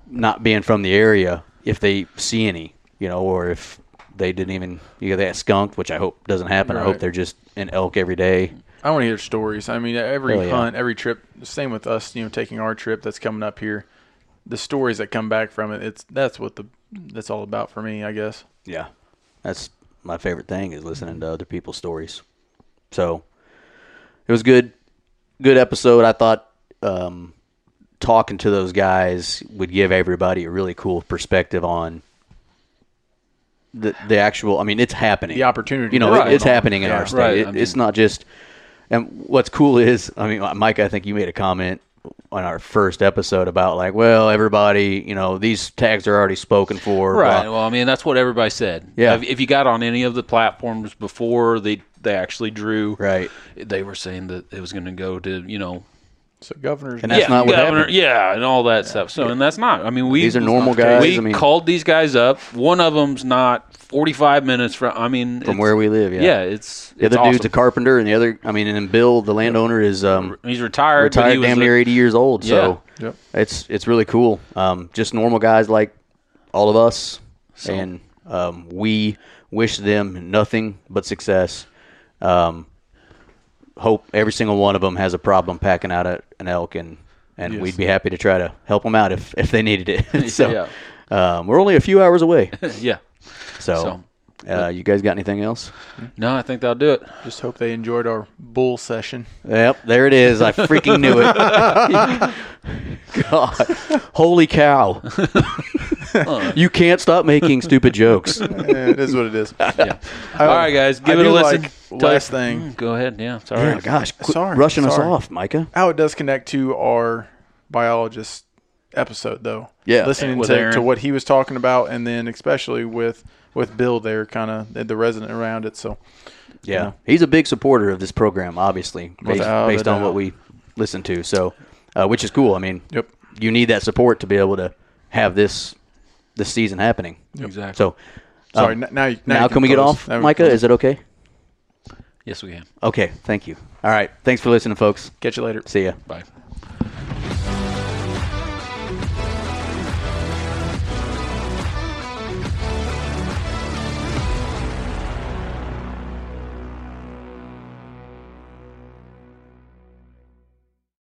not being from the area, if they see any, you know, or if they didn't even, you know, they got skunked, which I hope doesn't happen. I hope they're just an elk every day. I want to hear stories. I mean, every yeah. hunt, every trip, same with us, you know, taking our trip that's coming up here. The stories that come back from it, it's that's what the that's all about for me, I guess. Yeah, that's my favorite thing is listening to other people's stories. So it was good, good episode. I thought um, talking to those guys would give everybody a really cool perspective on the the actual. I mean, it's happening. The opportunity. You know, that's it, it's happening in Yeah. our state. Right, It, I it's not just. And what's cool is, I mean, Mike, I think you made a comment on our first episode about like, well, everybody, you know, these tags are already spoken for. Right. blah. Well, I mean, that's what everybody said. Yeah. If, if you got on any of the platforms before they they actually drew, Right. they were saying that it was going to go to you know, So governors. And that's yeah, not what governor, happened. yeah, and all that stuff. So, and that's not. I mean, we These are normal guys. We I mean, called these guys up. One of them's not forty five minutes from. I mean, from where we live. Yeah. Yeah, it's The it's other dude's a carpenter, and the other, I mean, and then Bill, the landowner, is um, He's retired. but retired, he was damn a- near eighty years old. So Yeah. Yep. it's it's really cool. Um, just normal guys like all of us, and um, we wish them nothing but success. Um, hope every single one of them has a problem packing out a, an elk, and and Yes. we'd be happy to try to help them out if if they needed it. so Yeah. um, we're only a few hours away. yeah. So, uh, you guys got anything else? No, I think that'll do it. Just hope they enjoyed our bull session. Yep, there it is. I freaking knew it. God, holy cow! you can't stop making stupid jokes. it is what it is. Yeah. All right, guys, give I it a do listen. like- Tell- last thing. Mm, Go ahead. Yeah. Sorry. Yeah, gosh, Sorry, rushing us off, Micah. How it does connect to our biologist episode, though. Yeah. listening to, Aaron. to what he was talking about, and then especially with with Bill there, kind of the, the resident around it. So Yeah, Yeah. he's a big supporter of this program, obviously, based, based on what we listen to. So, uh, which is cool. I mean, Yep. you need that support to be able to have this this season happening. Exactly. So, sorry. um, n- now, you- now, you can we get off, Now Micah? Is it okay? Yes, we can. Okay, thank you. All right, thanks for listening, folks. Catch you later. See ya. Bye.